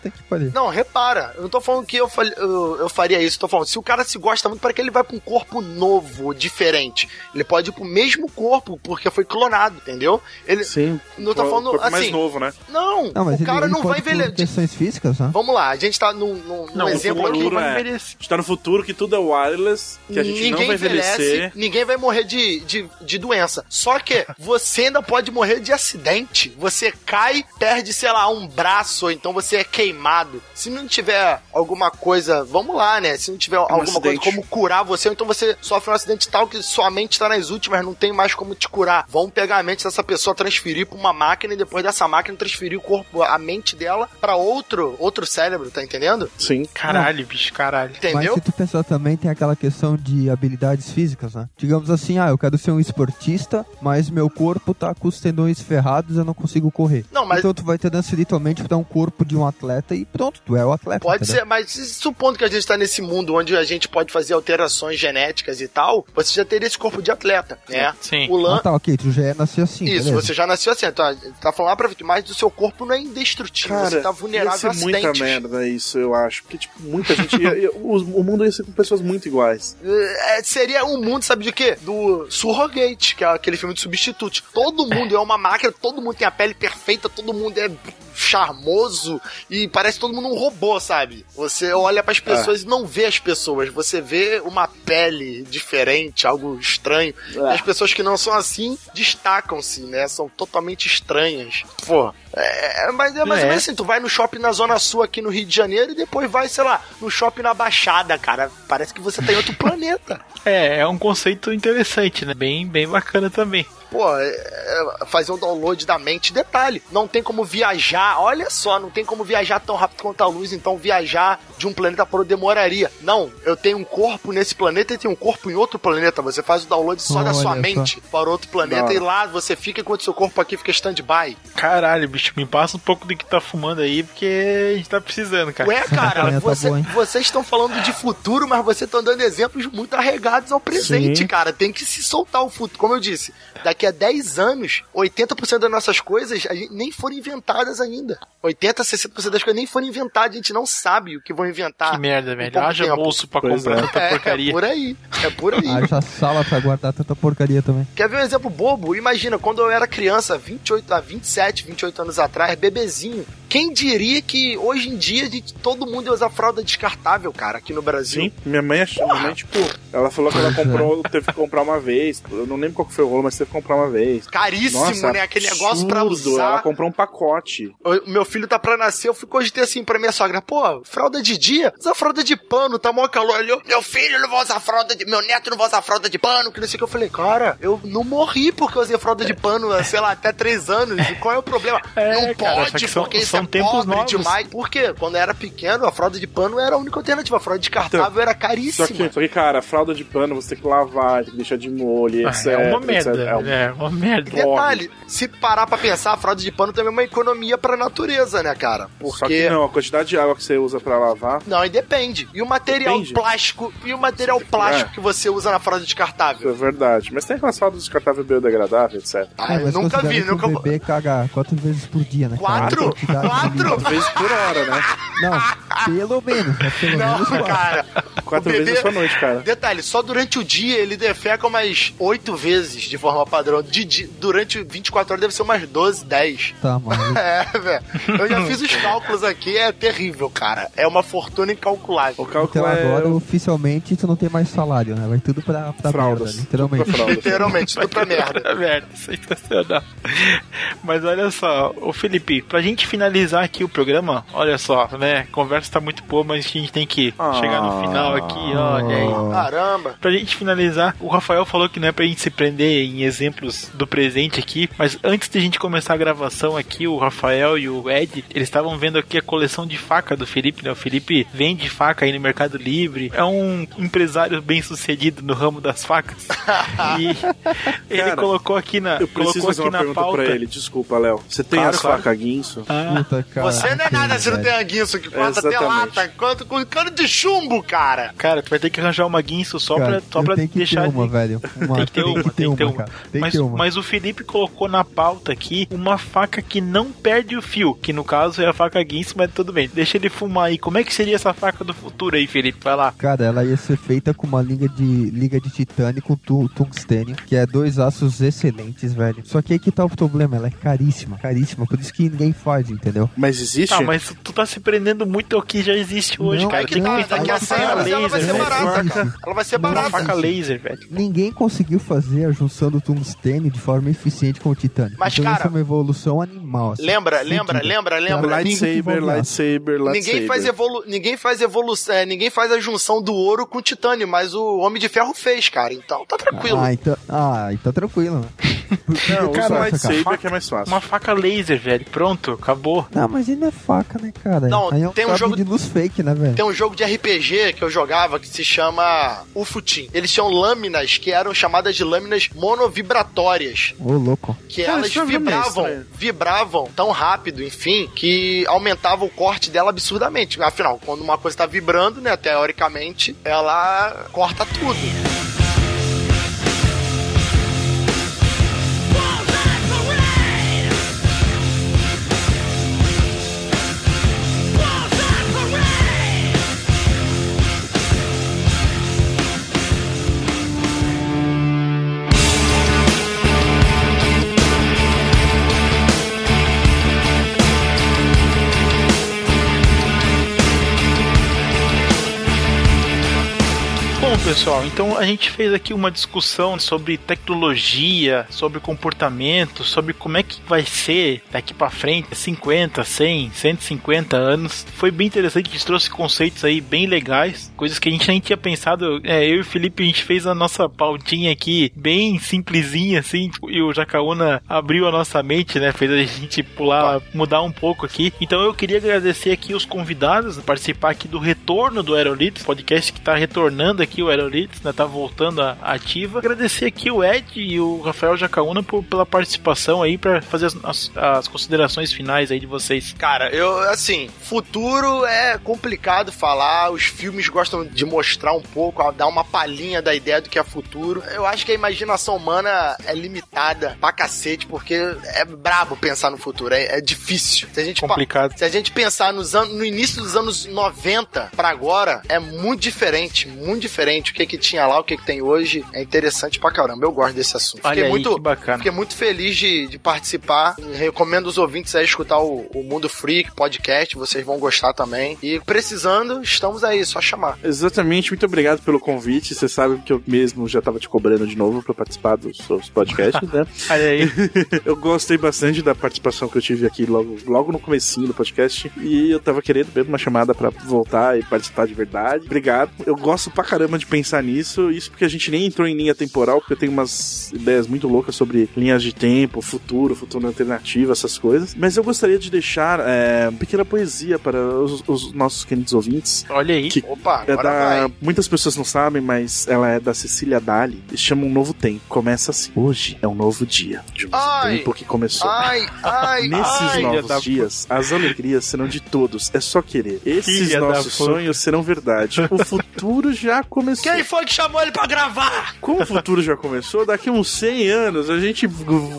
Não, repara, eu não tô falando que eu, fal- eu, eu faria isso, tô falando, se o cara se gosta muito, para que ele vai pra um corpo novo, diferente? Ele pode ir pro mesmo corpo, porque foi clonado, entendeu? Ele. Sim. Não tô falando corpo mais assim. novo, né? Não, Não, mas o cara ele não vai envelhecer. questões físicas, né? Vamos lá, a gente tá num, num, num Não, exemplo aqui. vai é. envelhecer. A gente tá no futuro que tudo é wireless, que a gente ninguém não vai envelhecer. ninguém vai morrer de, de, de doença. Só que você ainda pode morrer de acidente. Você cai, perde, sei lá, um braço, ou então você é queimado. Se não tiver alguma coisa, vamos lá, né? Se não tiver alguma coisa acidente. como curar você, ou então você sofre um acidente tal que sua mente tá nas últimas, não tem mais como te curar. Vão pegar a mente dessa pessoa, transferir pra uma máquina e depois dessa máquina transferir o corpo, a mente dela pra outro, outro cérebro, tá entendendo? Sim. Sim. Caralho, bicho, caralho. Mas Entendeu? se tu pensar também, tem aquela questão de habilidades físicas, né? Digamos assim, ah, eu quero ser um esportista, mas meu corpo tá com os tendões ferrados, eu não consigo correr. Não, mas- Então tu vai transferirmente pra um corpo de um atleta e pronto, tu é o atleta. Pode entendeu? ser, mas supondo que a gente tá nesse mundo onde a gente pode fazer alterações genéticas e tal, você já teria esse corpo de atleta, né? Sim. O Ah, Lan... tá, ok, tu já é nasceu assim, Isso, beleza. você já nasceu assim, tá, tá falando lá pra frente, mas o seu corpo não é indestrutível, você tá vulnerável a muita acidentes. merda isso, eu acho. Porque, tipo, muita gente. ia- ia- o, o mundo ia ser com pessoas muito iguais. É, seria um mundo, sabe de quê? Do Surrogate, que é aquele filme de substitutos. Todo mundo é uma máquina, todo mundo tem a pele perfeita, todo mundo é charmoso e parece todo mundo um robô, sabe? Você olha pras pessoas e não vê as pessoas, você vê uma pele diferente, algo estranho. E as pessoas que não são assim destacam-se, né? São totalmente estranhas. Pô, é, mas é mais É. ou menos assim, tu vai no shopping na Zona Sul aqui no Rio de Janeiro e depois vai, sei lá, no shopping na Baixada, cara. Parece que você tá em outro planeta. É, é um conceito interessante, né? Bem, bem bacana também. Pô, é, é, fazer um download da mente. Detalhe, não tem como viajar. Olha só, não tem como viajar tão rápido quanto a luz. Então, viajar de um planeta para outro demoraria. Não, eu tenho um corpo nesse planeta e tenho um corpo em outro planeta. Você faz o download só da Olha sua só. mente para outro planeta Da e lá você fica enquanto seu corpo aqui fica stand-by. Caralho, bicho, me passa um pouco do que tá fumando aí, porque a gente tá precisando, cara. Ué, cara, Tá você- bom, hein? vocês estão falando de futuro, mas vocês estão dando exemplos muito arregados ao presente, Sim. cara. Tem que se soltar o futuro. Como eu disse, daqui a 10 anos, 80% das nossas coisas a gente nem foram inventadas ainda. 80, 60% das coisas nem foram inventadas, a gente não sabe o que vão inventar. Que merda, velho. Haja tempo. bolso pra Pois comprar é. tanta É, porcaria. é por aí. É por aí. Haja sala pra guardar tanta porcaria também. Quer ver um exemplo bobo? Imagina, quando eu era criança, 28 a 27, 28 anos atrás, bebezinho. Quem diria que hoje em dia a gente- todo mundo ia usar fralda descartável, cara, aqui no Brasil? Sim, minha mãe achou, minha mãe, tipo, ela falou que ela comprou, teve que comprar uma vez. Eu não lembro qual que foi o rolo, mas teve que comprar uma vez. Caríssimo, Nossa, né? Aquele negócio pra absurdo, usar. Ela comprou um pacote. O meu filho tá pra nascer, eu fui cogitei assim pra minha sogra, pô, fralda de dia? Usa fralda de pano, tá mó calor. Ele, meu filho não vai usar fralda de... Meu neto não vai usar fralda de pano, que não sei o que. Eu falei, cara, eu não morri porque eu usei fralda de pano, sei lá, até três anos. E qual é o problema? É, não cara, só pode, são- porque isso são é tempos pobre novos. demais. Por quê? Quando eu era pequeno, a fralda de pano era a única alternativa. A fralda descartável era Só caríssima. que, só que, cara, a fralda de pano você tem que lavar, tem que deixar de molho, Ah, etc. é uma etc. merda. É um- É uma merda. E Detalhe, se parar pra pensar, a fralda de pano também é uma economia pra natureza, né, cara? Porque... Só que não, a quantidade de água que você usa pra lavar. Não, e depende. E o material Depende. plástico, e o material plástico É. que você usa na fralda Isso descartável? é verdade. Mas tem aquelas fraldas descartáveis biodegradáveis, etc. Ah, É, eu nunca vi, nunca o bebê caga quatro vezes por dia, né? cara? Quatro? A quantidade de- Quatro? Quatro vezes por hora, né? Não, pelo menos, né? Pelo Não, menos quatro. cara. Quatro bebê- vezes sua noite, cara. Detalhe, só durante o dia ele defeca umas oito vezes de forma padrão. De, di- durante 24 horas deve ser umas 12, 10. Tá, maluco. É, velho. Eu já fiz os cálculos aqui, é terrível, cara. É uma fortuna incalculável. O cálculo Então é agora, oficialmente, tu não tem mais salário, né? Vai tudo pra, pra fraldas. merda, literalmente. Pra fraldas. Literalmente, tudo pra merda. É merda, sensacional. Mas olha só, o Felipe, pra gente finalizar aqui o programa, olha só, né? Conversa tá muito boa, mas a gente tem que Ah. chegar no final aqui, olha aí. Caramba. Pra gente finalizar, o Rafael falou que não é pra gente se prender em exemplos do presente aqui, mas antes de a gente começar a gravação aqui, o Rafael e o Ed, eles estavam vendo aqui a coleção de faca do Felipe, né? O Felipe vende faca aí no Mercado Livre, é um empresário bem sucedido no ramo das facas. e ele Cara, colocou aqui na, Eu preciso colocou fazer aqui na pergunta pauta. pra ele. Desculpa, Léo. Você tem Claro, as claro. facas guinso? Ah, Puta, cara. Você não é nada se não tem a guinso que corta até lata, corta com cano de chumbo, cara. cara, tu vai ter que arranjar uma guinso só Cara, pra, só pra tenho que deixar ter uma, velho. Uma, Tem que ter uma, tem que ter uma. cara. Tem mas, mas o Felipe colocou na pauta aqui uma faca que não perde o fio, que no caso é a faca Guinness, mas tudo bem. Deixa ele fumar aí. Como é que seria essa faca do futuro aí, Felipe? Vai lá. Cara, ela ia ser feita com uma liga de liga de titânio com tu, tungstênio, que é dois aços excelentes, velho. Só que aí que tá o problema, ela é caríssima, caríssima, por isso que ninguém faz, entendeu? Mas existe? Tá, mas tu tá se prendendo muito ao que já existe hoje, Não, cara. é Tem que não, pensar que a uma 100 faca anos ela vai laser, ser né? barata. Ela vai ser Uma barata. faca laser, velho. Ninguém conseguiu fazer a junção do tungstênio de forma eficiente com o titânio. Mas, então cara, isso é uma evolução animal. assim. Lembra, lembra, lembra, lembra. Lightsaber, lightsaber, lightsaber. Ninguém faz, evolu ninguém faz evolução, é, ninguém faz a junção do ouro com o titânio, mas o Homem de Ferro fez, cara. Então tá tranquilo. Ah, então, ah, então tranquilo, né? Não, usa Cara, o lightsaber faca- que é mais fácil. Uma faca laser, velho. Pronto, acabou. Não, mas ele não é faca, né, cara? Não, Aí é um tem um jogo de luz fake, né, velho? Tem um jogo de RPG que eu jogava que se chama Ufutim. Eles tinham lâminas que eram chamadas de lâminas monovibratórias. Ô, louco. Que Cara, elas isso é vibravam, estranho. vibravam tão rápido, enfim, que aumentava o corte dela absurdamente. Afinal, quando uma coisa tá vibrando, né, teoricamente, ela corta tudo. Bom, pessoal, então a gente fez aqui uma discussão sobre tecnologia, sobre comportamento, sobre como é que vai ser daqui pra frente, 50, 100, 150 anos. Foi bem interessante, a gente trouxe conceitos aí bem legais, coisas que a gente nem tinha pensado. É, eu e o Felipe, a gente fez a nossa pautinha aqui bem simplesinha, assim, e o Jacaúna abriu a nossa mente, né? Fez a gente pular, mudar um pouco aqui. Então eu queria agradecer aqui os convidados, participar aqui do retorno do Aerolitos, podcast que tá retornando aqui o Aerolitos, né? Tá voltando à ativa. Agradecer aqui o Ed e o Rafael Jacaúna por, pela participação aí para fazer as, as- as considerações finais aí de vocês. Cara, eu, assim, futuro é complicado falar, os filmes gostam de mostrar um pouco, dar uma palhinha da ideia do que é futuro. Eu acho que a imaginação humana é limitada pra cacete, porque é brabo pensar no futuro, é, é difícil. Se a gente Complicado. Se a gente pensar nos anos, no início dos anos 90 pra agora, é muito diferente, muito diferente. O que que tinha lá, o que que tem hoje, é interessante pra caramba. Eu gosto desse assunto. Olha Fiquei aí, muito, que bacana. Fiquei muito feliz de, de participar. Recomendo os ouvintes aí escutar o, o Mundo Freak podcast, vocês vão gostar também. E precisando, estamos aí, só chamar. Exatamente, muito obrigado pelo convite. Você sabe que eu mesmo já tava te cobrando de novo pra participar dos seus podcasts, né? Olha aí. eu gostei bastante da participação que eu tive aqui logo, logo no comecinho do podcast. E eu tava querendo mesmo uma chamada pra voltar e participar de verdade. Obrigado. Eu gosto pra caramba de pensar nisso. Isso porque a gente nem entrou em linha temporal, porque eu tenho umas ideias muito loucas sobre linhas de tempo, futuro, futuro alternativo, essas coisas. Mas eu gostaria de deixar é, uma pequena poesia para os, os nossos queridos ouvintes. Olha aí. Que Opa, É da... vai. Muitas pessoas não sabem, mas ela é da Cecília Dali e chama Um Novo Tempo. Começa assim: Hoje é um novo dia. De um Ai. tempo que começou. Ai, ai, Nesses ai. filha da novos dias, as alegrias serão de todos. É só querer. Esses Filha nossos sonhos serão verdade. O futuro já começou. Quem foi que chamou ele pra gravar? Como o futuro já começou, daqui uns 100 anos, a gente.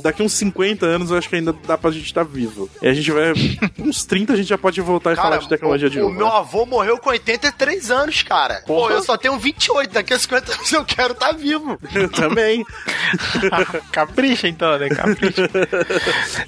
Daqui uns 50 anos, eu acho que ainda dá pra gente estar vivo. E a gente vai. Uns 30 a gente já pode voltar e falar de tecnologia o, de o novo. meu né? avô morreu com 83 anos, cara. Pô, Porra. eu só tenho 28, daqui a 50 anos eu quero estar vivo. Eu também. Capricha então, né? Capricha.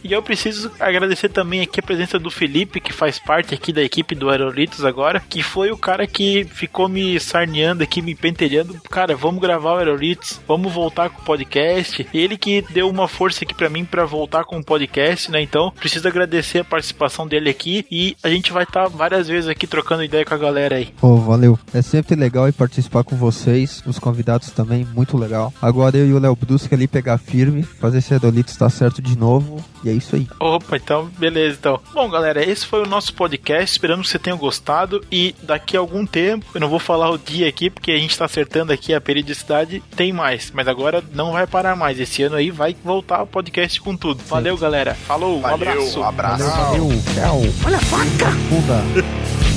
e eu preciso agradecer também aqui a presença do Felipe, que faz parte aqui da equipe do Aerolitos agora, que foi o cara que ficou me sarneando aqui, me pentelhando. Cara, vamos gravar o Aerolitos, vamos voltar com o podcast. Ele que deu uma força aqui pra mim pra voltar com o podcast, né? Então, preciso agradecer a participação dele aqui e a gente vai estar várias vezes aqui trocando ideia com a galera aí. Pô, valeu. É sempre legal participar com vocês, os convidados também, muito legal. Agora eu e o Léo Brusque ali pegar firme, fazer esse Adolito estar certo de novo, e é isso aí. Opa, então, beleza, então. Bom, galera, esse foi o nosso podcast. Esperamos que você tenha gostado. E daqui a algum tempo, eu não vou falar o dia aqui, porque a gente tá acertando aqui a periodicidade, tem mais. Mas agora não vai parar mais. Esse ano aí vai voltar o podcast com tudo. Valeu, galera. Falou, um Valeu, abraço. um abraço. Valeu, valeu, tchau. Olha a faca!